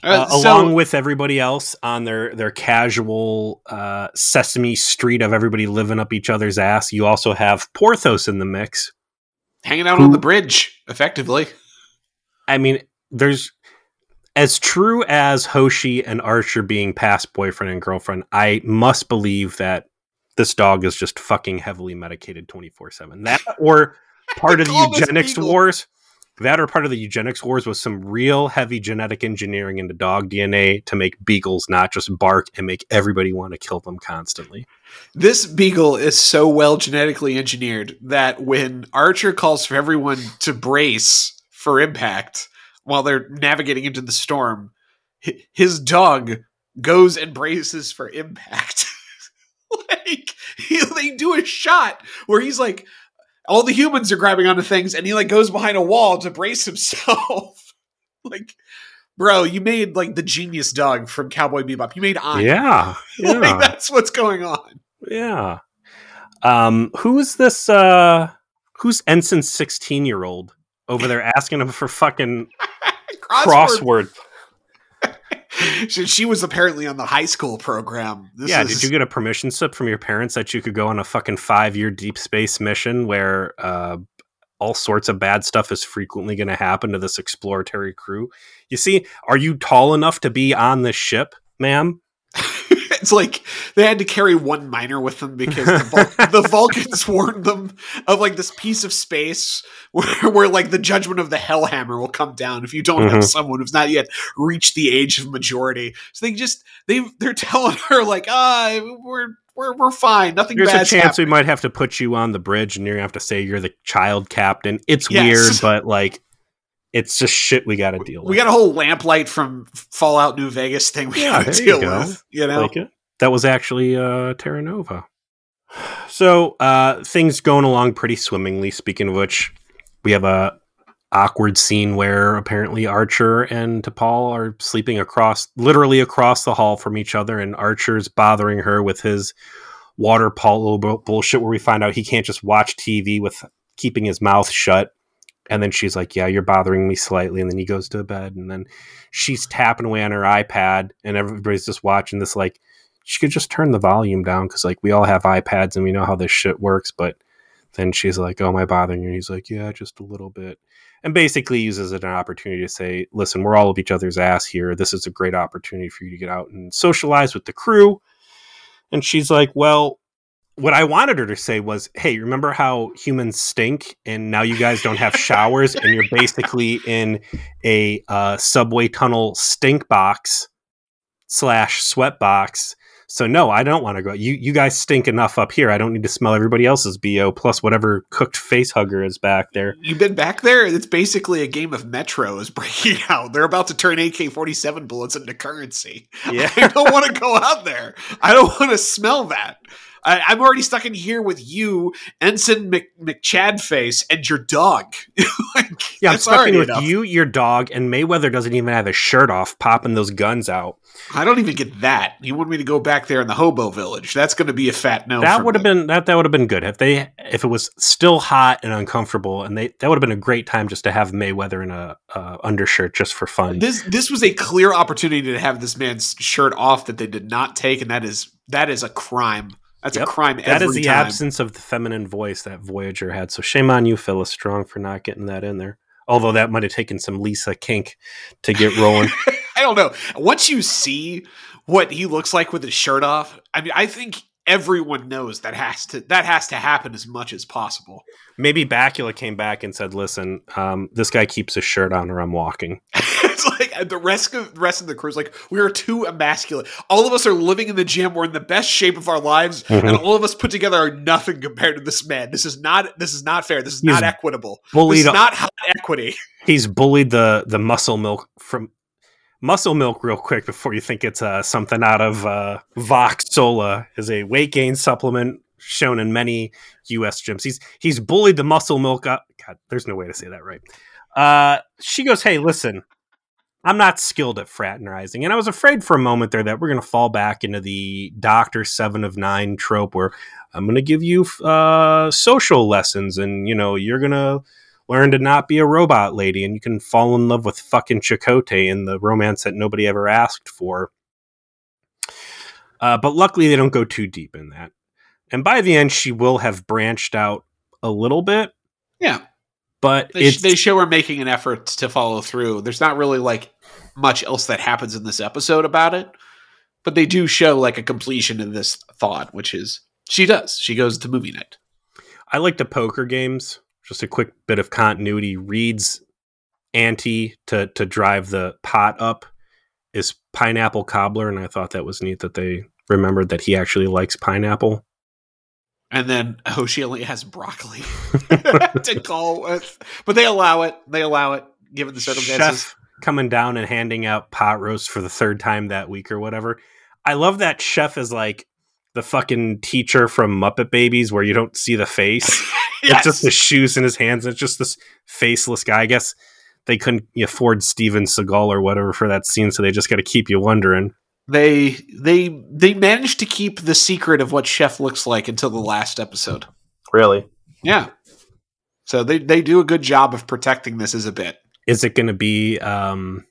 Uh, uh, so- along with everybody else on their their casual uh, Sesame Street of everybody living up each other's ass. You also have Porthos in the mix. Hanging out on the bridge effectively I mean, there's as true as Hoshi and Archer being past boyfriend and girlfriend. I must believe that this dog is just fucking heavily medicated twenty four seven. That or part of the eugenics wars. That or part of the eugenics wars was some real heavy genetic engineering into dog DNA to make beagles not just bark and make everybody want to kill them constantly. This beagle is so well genetically engineered that when Archer calls for everyone to brace for impact while they're navigating into the storm, his dog goes and braces for impact. like he, they do a shot where he's like all the humans are grabbing onto things and he like goes behind a wall to brace himself like bro you made like the genius dog from cowboy bebop you made Ein. Yeah, yeah, like, that's what's going on yeah. Um, who is this? Uh, who's Ensign's sixteen-year-old over there asking him for fucking crossword? she, she was apparently on the high school program This yeah, is- did you get a permission slip from your parents that you could go on a fucking five-year deep space mission where uh, all sorts of bad stuff is frequently going to happen to this exploratory crew? You see, are you tall enough to be on this ship, ma'am? It's like they had to carry one miner with them because the, Vul- the Vulcans warned them of like this piece of space where, where like the judgment of the Hellhammer will come down if you don't have Mhm. someone who's not yet reached the age of majority. So they just they they're telling her like ah we're we're we're fine nothing There's a chance we might have to put you on the bridge and you're going to have to say you're the child captain. It's Yes. weird, but like, it's just shit we got to deal with. We got a whole lamplight from Fallout New Vegas thing we Yeah, got to you deal go. with. You know, like. That was actually uh, Terra Nova. So uh, things going along pretty swimmingly. Speaking of which, we have a awkward scene where apparently Archer and T'Pol are sleeping across, literally across the hall from each other, and Archer's bothering her with his water polo bullshit, where we find out he can't just watch TV with keeping his mouth shut. And then she's like, "Yeah, you're bothering me slightly." And then he goes to bed, and then she's tapping away on her iPad, and everybody's just watching this. Like, she could just turn the volume down because, like, we all have iPads and we know how this shit works. But then she's like, "Oh, am I bothering you?" And he's like, "Yeah, just a little bit." And basically uses it an opportunity to say, "Listen, we're all of each other's ass here. This is a great opportunity for you to get out and socialize with the crew." And she's like, "Well." What I wanted her to say was, "Hey, remember how humans stink, and now you guys don't have showers, and you're basically in a uh, subway tunnel stink box slash sweat box. So no, I don't want to go. You you guys stink enough up here. I don't need to smell everybody else's bo plus whatever cooked face hugger is back there. You've been back there? It's basically a game of Metro is breaking out. They're about to turn AK 47 bullets into currency. Yeah. I don't want to go out there. I don't want to smell that. I, I'm already stuck in here with you, Ensign Mc, McChadface, and your dog. like, Yeah, I'm stuck in with enough. you, your dog, and Mayweather doesn't even have his shirt off, popping those guns out. I don't even get that. You want me to go back there in the hobo village? That's going to be a fat no. that would have been that that would have been good if they if it was still hot and uncomfortable, and they that would have been a great time just to have Mayweather in a uh, undershirt just for fun. This this was a clear opportunity to have this man's shirt off that they did not take, and that is that is a crime. That's Yep. a crime. That is the time. absence of the feminine voice that Voyager had. So shame on you, Phyllis Strong, for not getting that in there. Although that might have taken some Lisa Klink to get rolling. I don't know. Once you see what he looks like with his shirt off, I mean, I think everyone knows that has to that has to happen as much as possible. Maybe Bakula came back and said, "Listen, um, this guy keeps his shirt on, or I'm walking." it's like the rest of the rest of the crew's like we are too emasculate. All of us are living in the gym. We're in the best shape of our lives, Mhm. and all of us put together are nothing compared to this man. This is not. This is not fair. This is He's not equitable. This Bullied. is not hot equity. he's bullied the the muscle milk from muscle milk real quick before you think it's uh, something out of uh, Vox Sola is a weight gain supplement shown in many U.S. gyms. He's he's bullied the muscle milk up. God, there's no way to say that right. Uh, she goes, "Hey, listen." I'm not skilled at fraternizing. And I was afraid for a moment there that we're going to fall back into the Doctor Seven of Nine trope where I'm going to give you uh, social lessons and, you know, you're going to learn to not be a robot lady and you can fall in love with fucking Chakotay in the romance that nobody ever asked for. Uh, but luckily, they don't go too deep in that. And by the end, she will have branched out a little bit, Yeah, but they, it's they show her making an effort to follow through. There's not really like much else that happens in this episode about it, but they do show like a completion of this thought, which is she does. She goes to movie night. I like the poker games. Just a quick bit of continuity. Reed's ante to to drive the pot up is pineapple cobbler, and I thought that was neat that they remembered that he actually likes pineapple. And then oh, she only has broccoli to call with, but they allow it. They allow it given the circumstances. Chef coming down and handing out pot roast for the third time that week or whatever. I love that chef is like the fucking teacher from Muppet Babies where you don't see the face. Yes. It's just the shoes in his hands. It's just this faceless guy. I guess they couldn't afford Steven Seagal or whatever for that scene, so they just got to keep you wondering. they they they managed to keep the secret of what Chef looks like until the last episode. Really? Yeah. So they they do a good job of protecting this as a bit. Is it going to be um,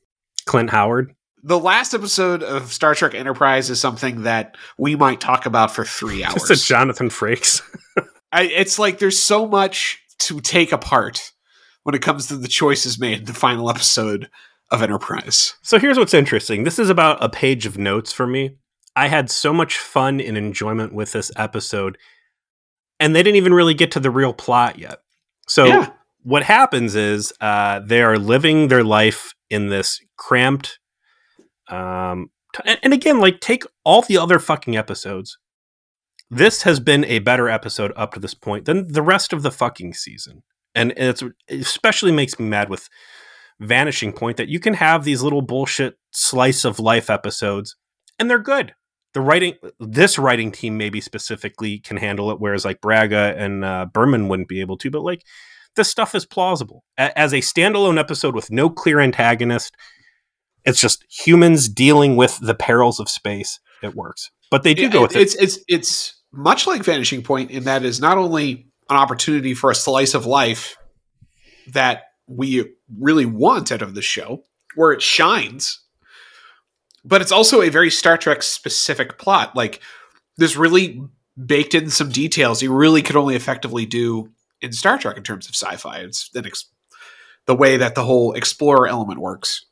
Clint Howard? The last episode of Star Trek Enterprise is something that we might talk about for three hours. Just a Jonathan Frakes. I, it's like there's so much to take apart when it comes to the choices made in the final episode of Enterprise. So here's what's interesting. This is about a page of notes for me. I had so much fun and enjoyment with this episode, and they didn't even really get to the real plot yet. So Yeah. What happens is uh, they are living their life in this cramped. Um, t- and, again, like take all the other fucking episodes. This has been a better episode up to this point than the rest of the fucking season, and it's it especially makes me mad with Vanishing Point that you can have these little bullshit slice of life episodes, and they're good. The writing, this writing team maybe specifically can handle it, whereas like Braga and uh, Berman wouldn't be able to. But like this stuff is plausible A- as a standalone episode with no clear antagonist. It's just humans dealing with the perils of space. It works, but they do Yeah, go with it. it's it's it's much like Vanishing Point in that is not only an opportunity for a slice of life that we really want out of the show, where it shines, but it's also a very Star Trek specific plot. Like there's really baked in some details you really could only effectively do in Star Trek in terms of sci-fi. It's an ex- the way that the whole explorer element works,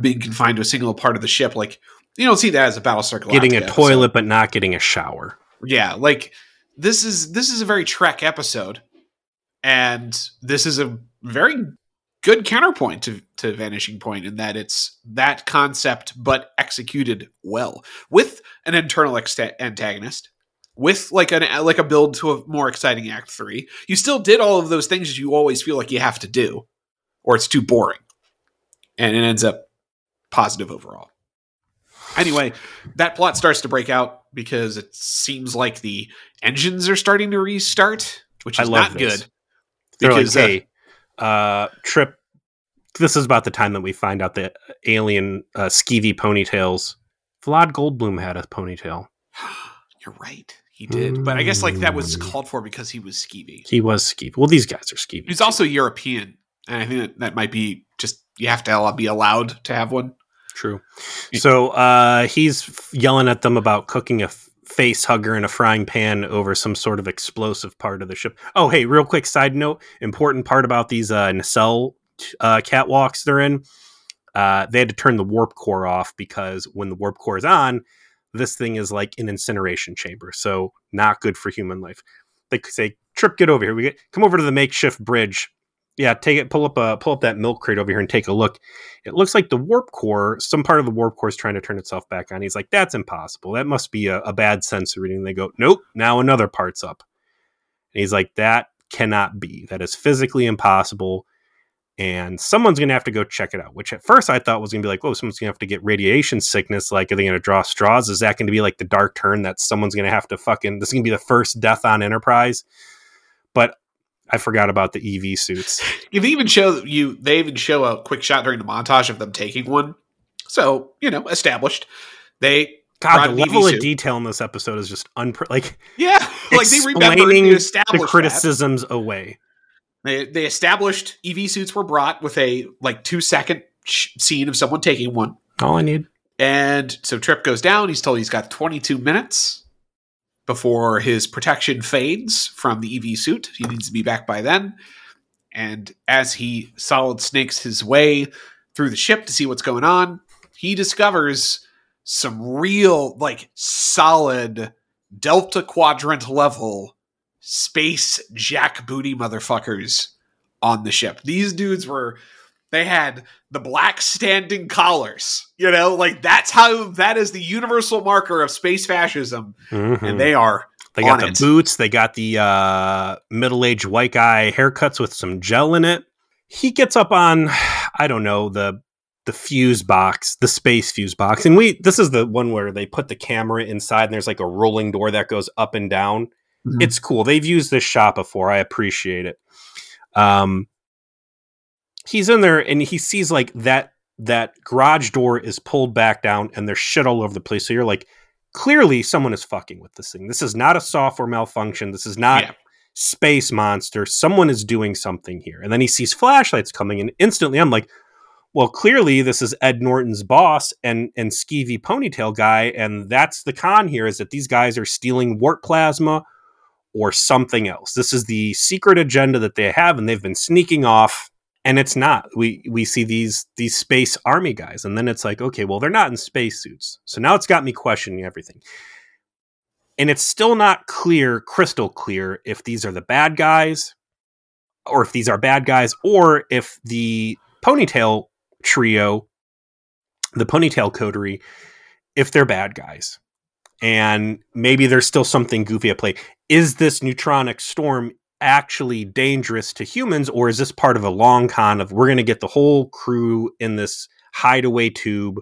being confined to a single part of the ship. Like you don't see that as a Battlestar Galactica getting a episode. toilet, but not getting a shower. Yeah, like this is this is a very Trek episode, and this is a very good counterpoint to to Vanishing Point in that it's that concept but executed well with an internal exta- antagonist. With like an like a build to a more exciting Act Three, you still did all of those things you always feel like you have to do, or it's too boring, and it ends up positive overall. Anyway, that plot starts to break out because it seems like the engines are starting to restart, which is not this. good. They're Because, uh, like, hey, uh, Trip. This is about the time that we find out that alien uh, skeevy ponytails. Vlad Goldblum had a ponytail. You're right, he did. But I guess like that was Mm. called for because he was skeevy. He was skeevy. Well, these guys are skeevy. He's also European, and I think that, that might be just you have to be allowed to have one. True. So uh, he's yelling at them about cooking a f- face hugger in a frying pan over some sort of explosive part of the ship. Oh, hey, real quick side note: important part about these uh, nacelle uh, catwalks they're in. Uh, they had to turn the warp core off because when the warp core is on, this thing is like an incineration chamber, so not good for human life. They could say, "Trip, get over here. We get come over to the makeshift bridge." Yeah, take it. Pull up a pull up that milk crate over here and take a look it looks like the warp core, some part of the warp core is trying to turn itself back on. He's like, that's impossible. That must be a, a bad sensor reading. They go, nope, now another part's up. And he's like, that cannot be. That is physically impossible. And someone's going to have to go check it out, which at first I thought was going to be like, oh, someone's going to have to get radiation sickness. Like, are they going to draw straws? Is that going to be like the dark turn that someone's going to have to fucking, this is going to be the first death on Enterprise? But I forgot about the EV suits. they even show you they even show a quick shot during the montage of them taking one. So you know, established. They God, the level of detail in this episode is just unpre- like yeah, like they explaining the establish that. criticisms away. They they established EV suits were brought with a like two second sh- scene of someone taking one, All I need. and so Trip goes down. He's told he's got 22 minutes before his protection fades from the EV suit. He needs to be back by then. And as he solid snakes his way through the ship to see what's going on, he discovers some real, like, solid Delta Quadrant level space jack booty motherfuckers on the ship. These dudes were, they had the black standing collars, you know, like that's how, that is the universal marker of space fascism. Mhm. And they are they got the it. boots. They got the uh, middle-aged white guy haircuts with some gel in it. He gets up on, I don't know the the fuse box, the space fuse box. And we this is the one where they put the camera inside and there's like a rolling door that goes up and down. Mm-hmm. It's cool. They've used this shot before. I appreciate it. Um he's in there and he sees like that that garage door is pulled back down and there's shit all over the place. So you're like, clearly someone is fucking with this thing. This is not a software malfunction. This is not yeah. space monster. Someone is doing something here. And then he sees flashlights coming and instantly I'm like, well, clearly this is Ed Norton's boss and and skeevy ponytail guy, and that's the con here is that these guys are stealing warp plasma or something else. This is the secret agenda that they have, and they've been sneaking off and it's not. We we see these these space army guys and then it's like okay well they're not in spacesuits. So now it's got me questioning everything. And it's still not clear crystal clear if these are the bad guys or if these are bad guys or if the ponytail trio the ponytail coterie if they're bad guys and maybe there's still something goofy at play is this neutronic storm actually dangerous to humans, or is this part of a long con of we're going to get the whole crew in this hideaway tube?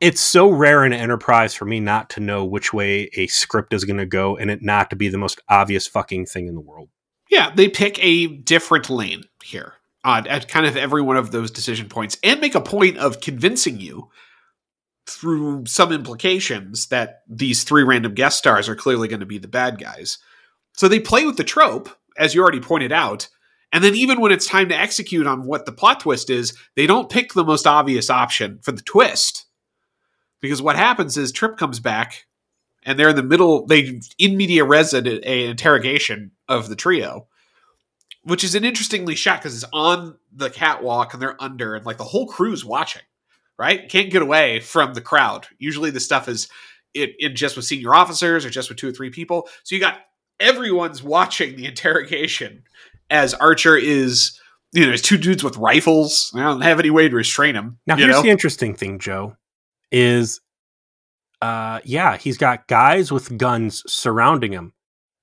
It's so rare in Enterprise for me not to know which way a script is going to go and it not to be the most obvious fucking thing in the world. Yeah, they pick a different lane here uh, at kind of every one of those decision points and make a point of convincing you through some implications that these three random guest stars are clearly going to be the bad guys. So they play with the trope as you already pointed out. And then even when it's time to execute on what the plot twist is, they don't pick the most obvious option for the twist. Because what happens is Trip comes back and they're in the middle, they in media res an interrogation of the trio, which is an interestingly shot because it's on the catwalk and they're under and like the whole crew's watching, right? Can't get away from the crowd. Usually the stuff is it, it just with senior officers or just with two or three people. So you got everyone's watching the interrogation as Archer is, you know, there's two dudes with rifles. I don't have any way to restrain him. Now, here's know? the interesting thing, Joe, is, uh, yeah, he's got guys with guns surrounding him.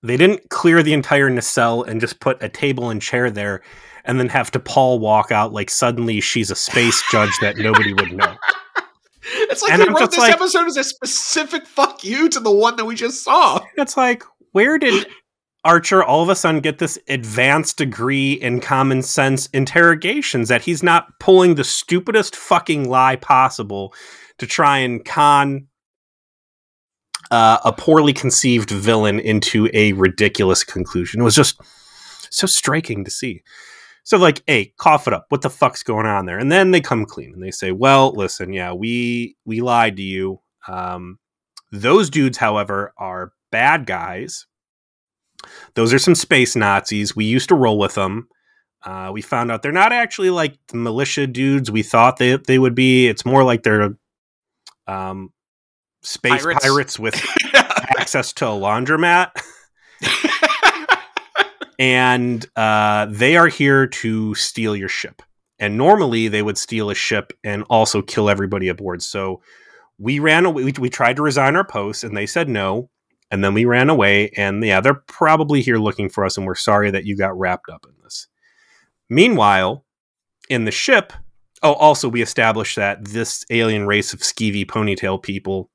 They didn't clear the entire nacelle and just put a table and chair there and then have T'Pol walk out like suddenly she's a space judge that nobody would know. It's like and they I'm wrote this like, episode as a specific fuck you to the one that we just saw. It's like, where did Archer all of a sudden get this advanced degree in common sense interrogations that he's not pulling the stupidest fucking lie possible to try and con uh, a poorly conceived villain into a ridiculous conclusion. It was just so striking to see. So like, hey, cough it up. What the fuck's going on there? And then they come clean and they say, well, listen, yeah, we we lied to you. Um, those dudes, however, are bad guys. Those are some space Nazis. We used to roll with them. Uh, we found out they're not actually like the militia dudes we thought they they would be. It's more like they're um, space pirates, pirates with access to a laundromat. and uh, they are here to steal your ship. And normally they would steal a ship and also kill everybody aboard. So we ran away. We, we tried to resign our posts, and they said no and then we ran away and yeah they're probably here looking for us and we're sorry that you got wrapped up in this meanwhile in the ship oh also we established that this alien race of skeevy ponytail people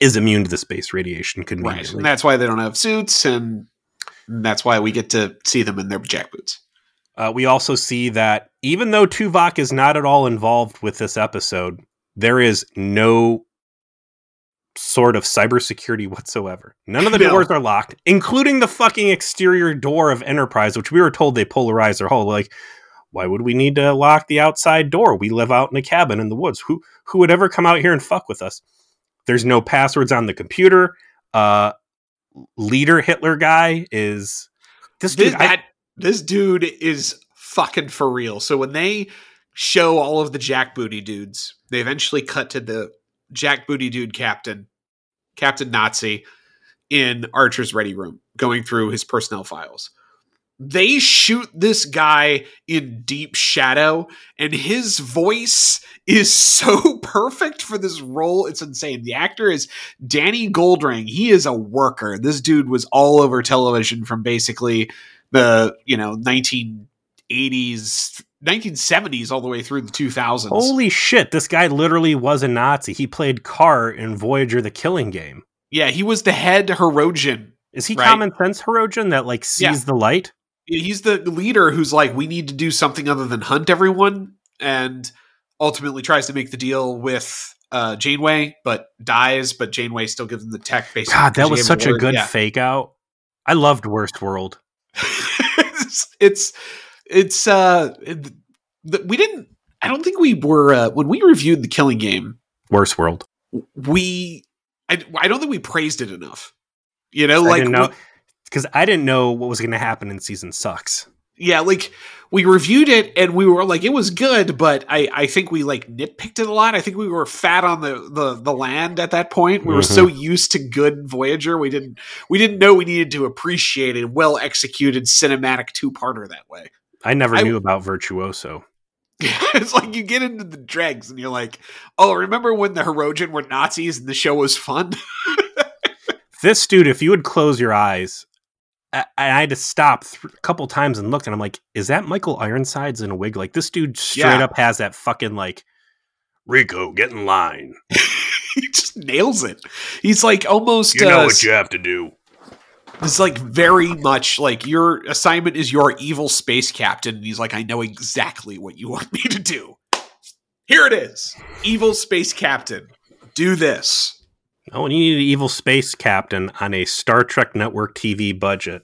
is immune to the space radiation conveniently. Right. And that's why they don't have suits and that's why we get to see them in their jackboots. Uh, we also see that even though Tuvok is not at all involved with this episode, there is no sort of cybersecurity whatsoever. None of the no. doors are locked, including the fucking exterior door of Enterprise, which we were told they polarize their hull. Like, why would we need to lock the outside door? We live out in a cabin in the woods. Who who would ever come out here and fuck with us? There's no passwords on the computer. Uh, leader Hitler guy is this dude. This, I, that, this dude is fucking for real. So when they show all of the jackbooty dudes, they eventually cut to the Jack Booty Dude Captain, Captain Nazi, in Archer's ready room, going through his personnel files. They shoot this guy in deep shadow, and his voice is so perfect for this role. It's insane. The actor is Danny Goldring. He is a worker. This dude was all over television from basically the, you know, 1980s 1970s all the way through the 2000s. Holy shit! This guy literally was a Nazi. He played Karr in Voyager: The Killing Game. Yeah, he was the head Hirogen. Is he Right. common sense Hirogen that like sees Yeah. the light? He's the leader who's like, we need to do something other than hunt everyone, and ultimately tries to make the deal with uh, Janeway, but dies. But Janeway still gives him the tech. Basically, God, that was she gave him such a good Yeah. fake out. I loved Worst World. it's it's it's uh it- the, we didn't i don't think we were uh, when we reviewed the killing game Worst World. we i, I don't think we praised it enough you know like know because I didn't know what was going to happen in season sucks. yeah like we reviewed it and we were like it was good but i i think we like nitpicked it a lot i think we were fat on the the, the land at that point we were Mhm. so used to good voyager we didn't we didn't know we needed to appreciate a well executed cinematic two-parter that way I never I- knew about Virtuoso. it's like you get into the dregs and you're like, oh, remember when the Hirogen were Nazis and the show was fun? This dude, if you would close your eyes, I, I had to stop th- a couple times and look, and I'm like, is that Michael Ironsides in a wig? Like this dude straight Yeah. up has that fucking like Rico, get in line. he just nails it. He's like almost You know uh, what you have to do. It's like very much like your assignment is your evil space captain. And he's like, I know exactly what you want me to do. Here it is. Evil space captain. Do this. Oh, and you need an evil space captain on a Star Trek Network TV budget.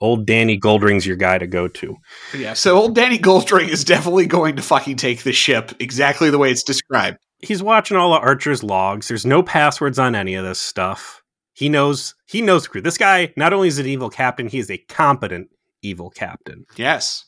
Old Danny Goldring's your guy to go to. Yeah, so old Danny Goldring is definitely going to fucking take the ship exactly the way it's described. He's watching all the Archer's logs. There's no passwords on any of this stuff. He knows he knows crew. This guy not only is an evil captain, he is a competent evil captain. Yes.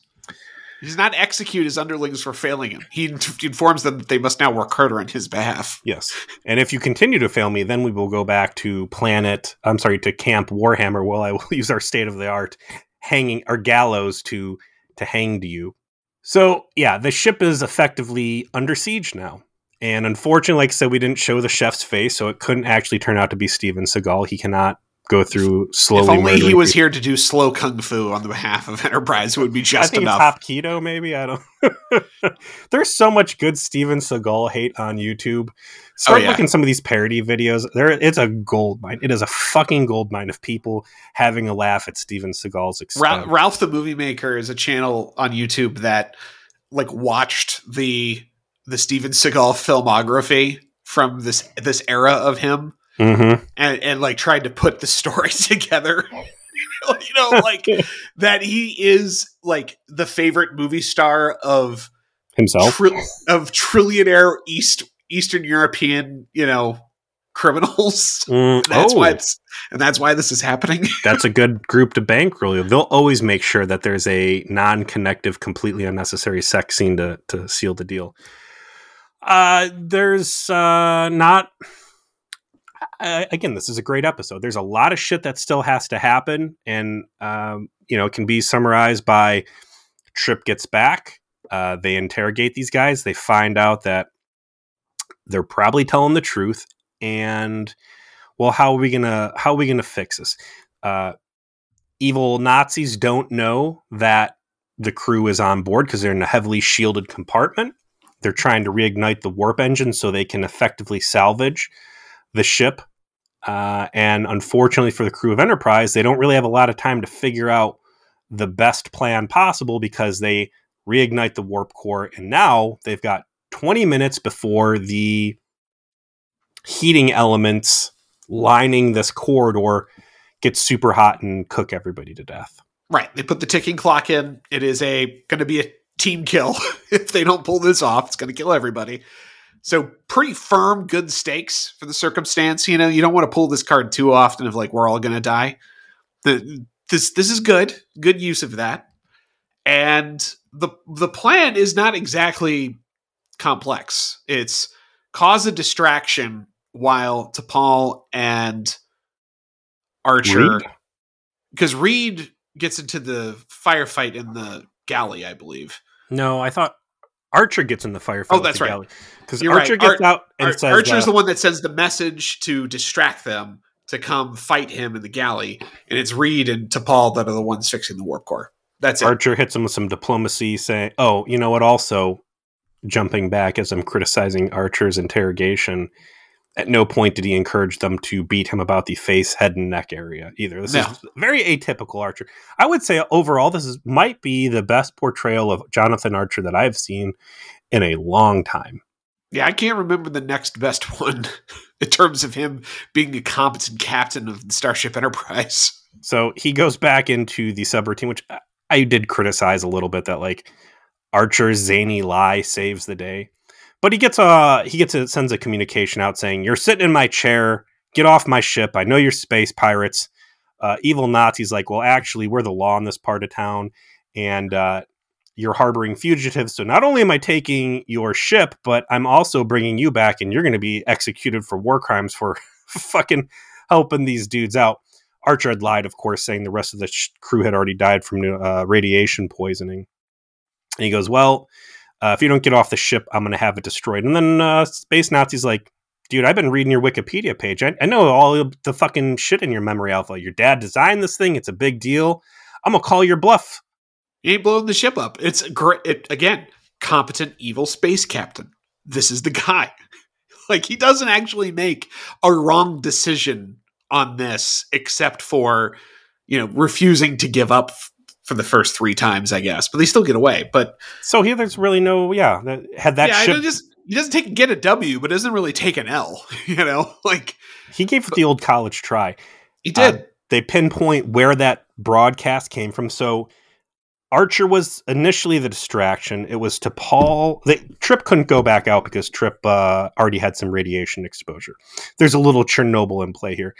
He does not execute his underlings for failing him. He informs them that they must now work harder on his behalf. Yes. And if you continue to fail me, then we will go back to planet, I'm sorry, to Camp Warhammer, where I will use our state of the art hanging or gallows to to hang to you. So yeah, the ship is effectively under siege now. And unfortunately, like I said, we didn't show the chef's face, so it couldn't actually turn out to be Steven Seagal. He cannot go through slowly. if only he was people. here to do slow kung fu on the behalf of Enterprise, it would be I just think enough. it's Top Keto, maybe. I don't. There's so much good Steven Seagal hate on YouTube. Oh, Start Oh, yeah. looking some of these parody videos. There, it's a gold mine. It is a fucking gold mine of people having a laugh at Steven Seagal's expense. Ra- Ralph the Movie Maker is a channel on YouTube that like watched the the Steven Seagal filmography from this this era of him Mhm. and and like tried to put the story together. you know, like that he is like the favorite movie star of Himself. tri- of trillionaire East Eastern European, you know, criminals. Mm, That's oh, why and that's why this is happening. that's a good group to bankroll. They'll always make sure that there's a non-connective, completely unnecessary sex scene to to seal the deal. Uh, there's uh, not. Uh, again, this is a great episode. There's a lot of shit that still has to happen, and um, you know, it can be summarized by Trip gets back. Uh, they interrogate these guys. They find out that they're probably telling the truth, and well, how are we gonna how are we gonna fix this? Uh, evil Nazis don't know that the crew is on board because they're in a heavily shielded compartment. They're trying to reignite the warp engine so they can effectively salvage the ship. Uh, and unfortunately for the crew of Enterprise, they don't really have a lot of time to figure out the best plan possible because they reignite the warp core. And now they've got 20 minutes before the heating elements lining this corridor get super hot and cook everybody to death. Right. They put the ticking clock in. It is a going to be a team kill. if they don't pull this off, it's going to kill everybody. So pretty firm, good stakes for the circumstance. You know, you don't want to pull this card too often of like we're all going to die. The, this this is good, good use of that. And the the plan is not exactly complex. It's cause a distraction while T'Pol and Archer Reed? because Reed gets into the firefight in the galley, I believe. No, I thought Archer gets in the firefight. Oh, that's right. Because Archer right. gets out and Ar- says, Archer's uh, the one that sends the message to distract them to come fight him in the galley, and it's Reed and T'Pol that are the ones fixing the warp core. That's it. Archer hits him with some diplomacy, saying, "Oh, you know what? Also, jumping back as I'm criticizing Archer's interrogation, at no point did he encourage them to beat him about the face, head, and neck area either. This No. is very atypical Archer. I would say overall, this is might be the best portrayal of Jonathan Archer that I've seen in a long time. Yeah, I can't remember the next best one in terms of him being a competent captain of the Starship Enterprise. So he goes back into the subroutine, which I- I did criticize a little bit that like Archer's zany lie saves the day. But he gets a he gets a sends a communication out saying, You're sitting in my chair, get off my ship. I know you're space pirates. Uh, evil Nazis like, well, actually, we're the law in this part of town, and uh, you're harboring fugitives. So not only am I taking your ship, but I'm also bringing you back, and you're going to be executed for war crimes for fucking helping these dudes out. Archer had lied, of course, saying the rest of the sh- crew had already died from uh, radiation poisoning. And he goes, "Well, uh, if you don't get off the ship, I'm going to have it destroyed." And then uh, Space Nazi's like, "Dude, I've been reading your Wikipedia page. I, I know all the fucking shit in your memory alpha. Your dad designed this thing. It's a big deal. I'm gonna call your bluff." He ain't blowing the ship up. It's great. It, again, competent evil space captain. This is the guy. Like he doesn't actually make a wrong decision on this, except for you know refusing to give up for the first three times, I guess. But they still get away. But So here, there's really no, yeah, that, had that yeah, ship. just he doesn't take get a W, but doesn't really take an L. You know, like he gave it the old college try. he did. Uh, they pinpoint where that broadcast came from. So Archer was initially the distraction. It was T'Pol. They, Trip couldn't go back out because Trip uh, already had some radiation exposure. There's a little Chernobyl in play here.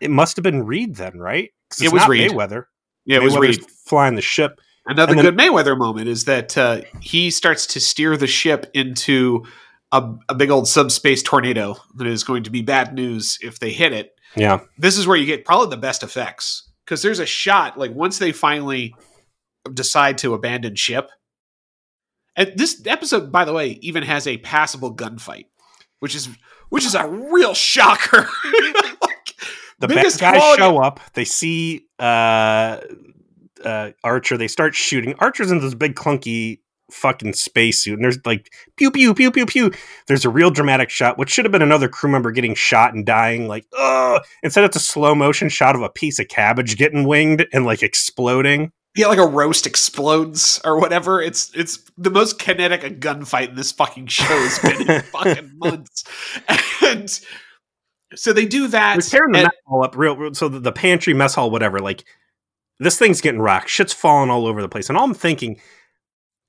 It must have been Reed then, right? It was not Reed. Mayweather. Yeah, it was Reed. flying the ship. Another then- good Mayweather moment is that uh, he starts to steer the ship into a, a big old subspace tornado that is going to be bad news if they hit it. Yeah, This is where you get probably the best effects because there's a shot like once they finally decide to abandon ship. And this episode, by the way, even has a passable gunfight, which is which is a real shocker. the bad guys quality- show up. They see uh, uh, Archer. They start shooting. Archer's in this big clunky fucking spacesuit, and there's like pew pew pew pew pew. There's a real dramatic shot, which should have been another crew member getting shot and dying. Like, oh, instead it's a slow motion shot of a piece of cabbage getting winged and like exploding. Yeah, like a roast explodes or whatever. It's it's the most kinetic a gunfight in this fucking show has been in fucking months. And so they do that. We're tearing the and- mess hall up real, so the, the pantry mess hall, whatever. Like this thing's getting rocked. Shit's falling all over the place, and all I'm thinking.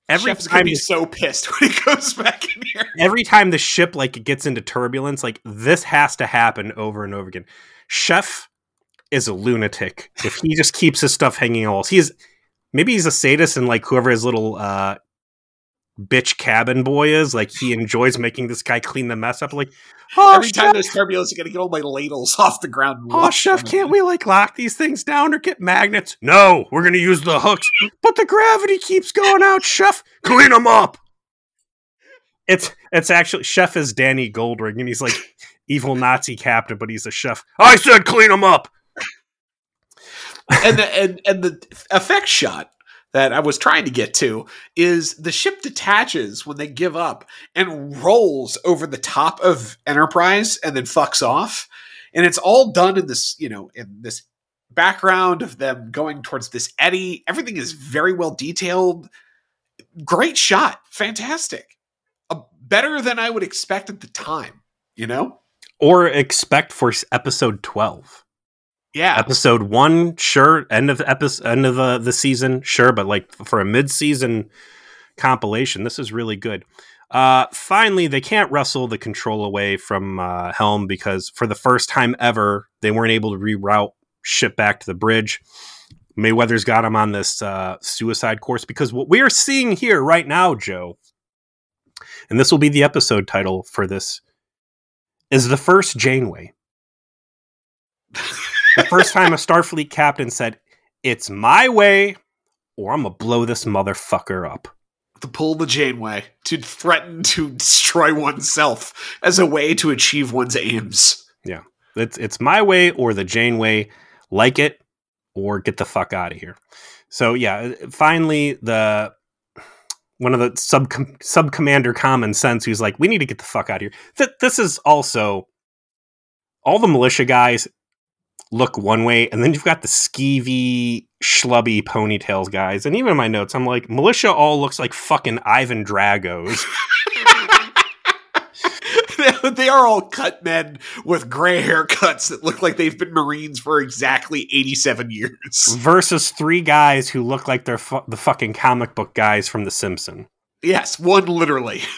Every Chef's gonna time be this- so pissed when he goes back in here. every time the ship like gets into turbulence, like this has to happen over and over again. Chef is a lunatic if he just keeps his stuff hanging on walls. He's maybe he's a sadist and like whoever his little uh bitch cabin boy is, like he enjoys making this guy clean the mess up. Like, oh, Every time chef, there's turbulence, you gotta get all my ladles off the ground. oh, chef, can't we like lock these things down or get magnets? No, we're gonna use the hooks, but the gravity keeps going out. Chef, clean them up. It's it's actually chef is Danny Goldring, and he's like evil Nazi captain, but he's a chef. I said clean them up. and the and, and the effect shot that I was trying to get to is the ship detaches when they give up and rolls over the top of Enterprise and then fucks off. And it's all done in this, you know, in this background of them going towards this eddy. Everything is very well detailed. Great shot. Fantastic. Uh, better than I would expect at the time, you know? Or expect for episode twelve. Yeah. Episode one, sure. End of the episode, end of the, the season, sure. But like for a mid season compilation, this is really good. Uh, finally, they can't wrestle the control away from uh, Helm because for the first time ever, they weren't able to reroute ship back to the bridge. Mayweather's got him on this uh, suicide course because what we are seeing here right now, Joe, and this will be the episode title for this, is the first Janeway. the first time a Starfleet captain said, "It's my way, or I'm gonna blow this motherfucker up." to pull the Janeway, to threaten to destroy oneself as a way to achieve one's aims. Yeah. It's it's my way or the Janeway. Like it or get the fuck out of here. So yeah, uh, finally the one of the sub sub commander common sense who's like, we need to get the fuck out of here. Th- this is also all the militia guys look one way, and then you've got the skeevy, schlubby ponytails guys. And even in my notes, I'm like, militia all looks like fucking Ivan Dragos. they are all cut men with gray haircuts that look like they've been Marines for exactly 87 years. Versus three guys who look like they're fu- the fucking comic book guys from The Simpsons. Yes, one literally.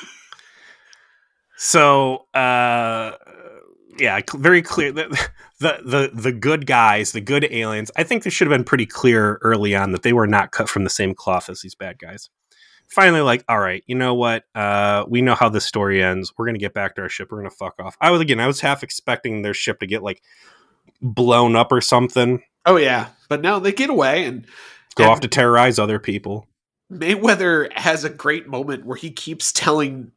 So, uh, yeah, very clear. The, the the the good guys, the good aliens. I think this should have been pretty clear early on that they were not cut from the same cloth as these bad guys. Finally, like, all right, you know what? Uh, we know how this story ends. We're gonna get back to our ship. We're gonna fuck off. I was again, I was half expecting their ship to get like blown up or something. Oh yeah, but no, they get away and go and off to terrorize other people. Mayweather has a great moment where he keeps telling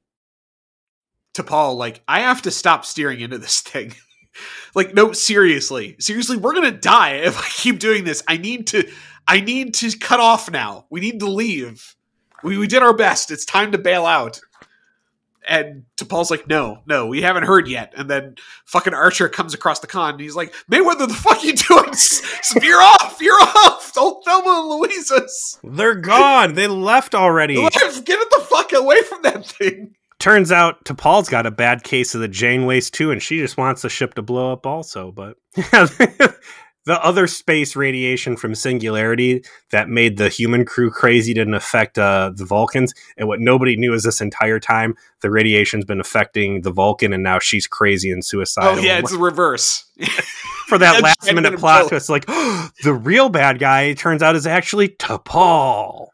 T'Pol, like, I have to stop steering into this thing. like, no, seriously. Seriously, we're gonna die if I keep doing this. I need to I need to cut off now. We need to leave. We we did our best. It's time to bail out. And T'Pol's like, no, no, we haven't heard yet. And then fucking Archer comes across the conn and he's like, Mayweather, the fuck you doing? You're off, you're off. Don't Thelma and Louisa's. They're gone. they left already. Get it the fuck away from that thing. Turns out T'Pol's got a bad case of the Janeways too, and she just wants the ship to blow up also. But the other space radiation from Singularity that made the human crew crazy didn't affect uh, the Vulcans. And what nobody knew is this entire time the radiation's been affecting the Vulcan, and now she's crazy and suicidal. Oh yeah, it's the reverse. For that last minute plot twist, like oh, the real bad guy turns out is actually T'Pol.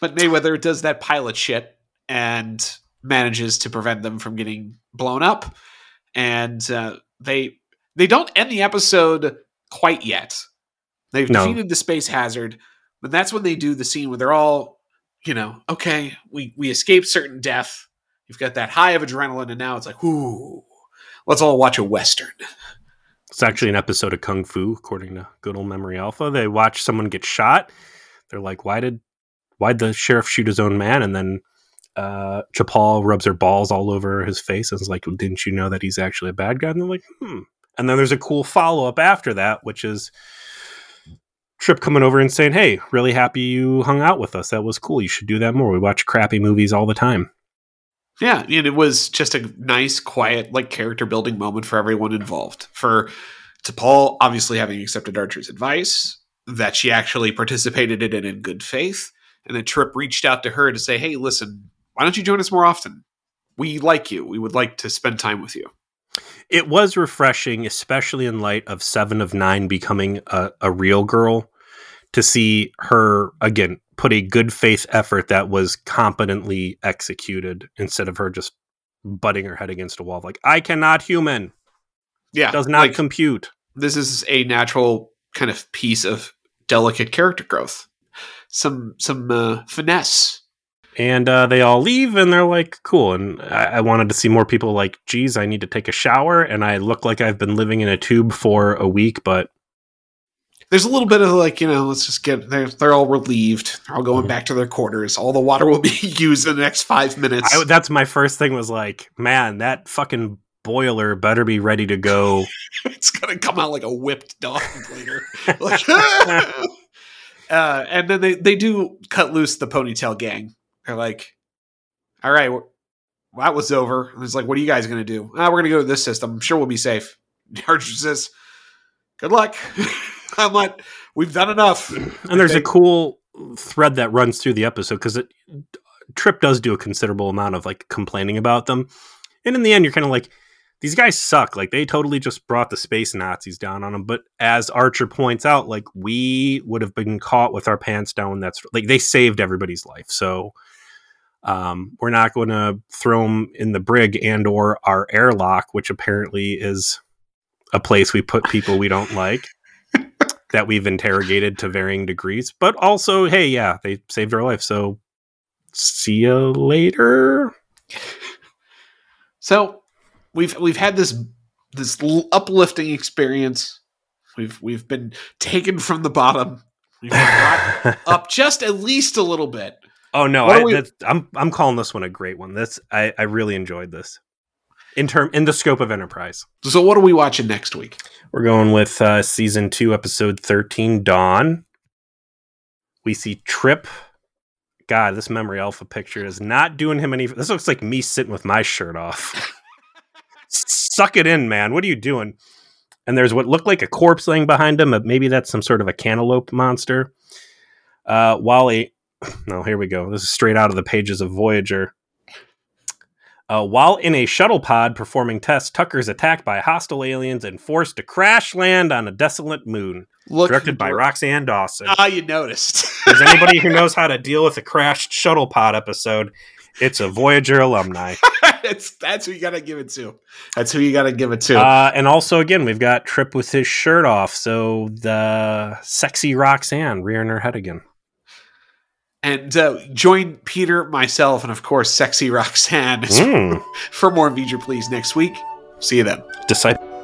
But Mayweather does that pilot shit and manages to prevent them from getting blown up, and uh, they they don't end the episode quite yet. They've no. defeated the space hazard, but that's when they do the scene where they're all, you know, okay, we we escaped certain death. You've got that high of adrenaline, and now it's like, ooh, let's all watch a western. It's actually an episode of Kung Fu, according to Good Old Memory Alpha. They watch someone get shot. They're like, why did why'd the sheriff shoot his own man? And then uh, T'Pol rubs her balls all over his face and is like, well, didn't you know that he's actually a bad guy? And they're like, hmm. And then there's a cool follow up after that, which is Trip coming over and saying, Hey, really happy you hung out with us. That was cool. You should do that more. We watch crappy movies all the time. Yeah, and it was just a nice, quiet, like character building moment for everyone involved. For T'Pol obviously having accepted Archer's advice, that she actually participated in it in good faith, and then Trip reached out to her to say, Hey, listen, why don't you join us more often? We like you. We would like to spend time with you it was refreshing, especially in light of Seven of Nine becoming a, a real girl, to see her again put a good faith effort that was competently executed instead of her just butting her head against a wall like I cannot human. Yeah, does not like, compute. This is a natural kind of piece of delicate character growth. Some some uh, finesse and uh, they all leave and they're like cool. And I-, I, wanted to see more people like geez i need to take a shower. And i look like i've been living in a tube for a week but there's a little bit of like you know let's just get they're, they're all relieved. They're all going mm-hmm. back to their quarters. All the water will be used in the next five minutes. I, that's my first thing was like man that fucking boiler better be ready to go. It's gonna come out like a whipped dog later. Like, uh, and then they, they do cut loose the ponytail gang they're like, all right, well, that was over. And it's like, what are you guys going to do? Ah, we're going to go to this system. I'm sure we'll be safe. Archer says, good luck. I'm like, we've done enough. And there's a cool thread that runs through the episode because Trip does do a considerable amount of like complaining about them. And in the end, you're kind of like, these guys suck. Like they totally just brought the space Nazis down on them. But as Archer points out, like we would have been caught with our pants down. That's like they saved everybody's life. So um, we're not going to throw them in the brig and or our airlock, which apparently is a place we put people we don't like that we've interrogated to varying degrees. But also, hey, yeah, they saved our life. So see you later. So we've we've had this this uplifting experience. We've we've been taken from the bottom We've up just at least a little bit. Oh no, I, that's, I'm I'm calling this one a great one. This I, I really enjoyed this. In term in the scope of Enterprise. So, what are we watching next week? We're going with uh, season two, episode 13, Dawn. We see Trip. God, this Memory Alpha picture is not doing him any. This looks like me sitting with my shirt off. Suck it in, man. What are you doing? And there's what looked like a corpse laying behind him. but Maybe that's some sort of a cantaloupe monster. Uh, while a. No, here we go. This is straight out of the pages of Voyager. Uh, while in a shuttle pod performing tests, Tucker is attacked by hostile aliens and forced to crash land on a desolate moon. Look, Directed by Roxann Dawson. Ah, you noticed. There's anybody who knows how to deal with a crashed shuttle pod episode, it's a Voyager alumni. that's that's who you gotta give it to. That's who you gotta give it to. Uh, and also, again, we've got Trip with his shirt off, so the sexy Roxann rearing her head again. And uh, join Peter, myself, and of course, sexy Roxann Mm. for more V'ger Please next week. See you then. Disciple.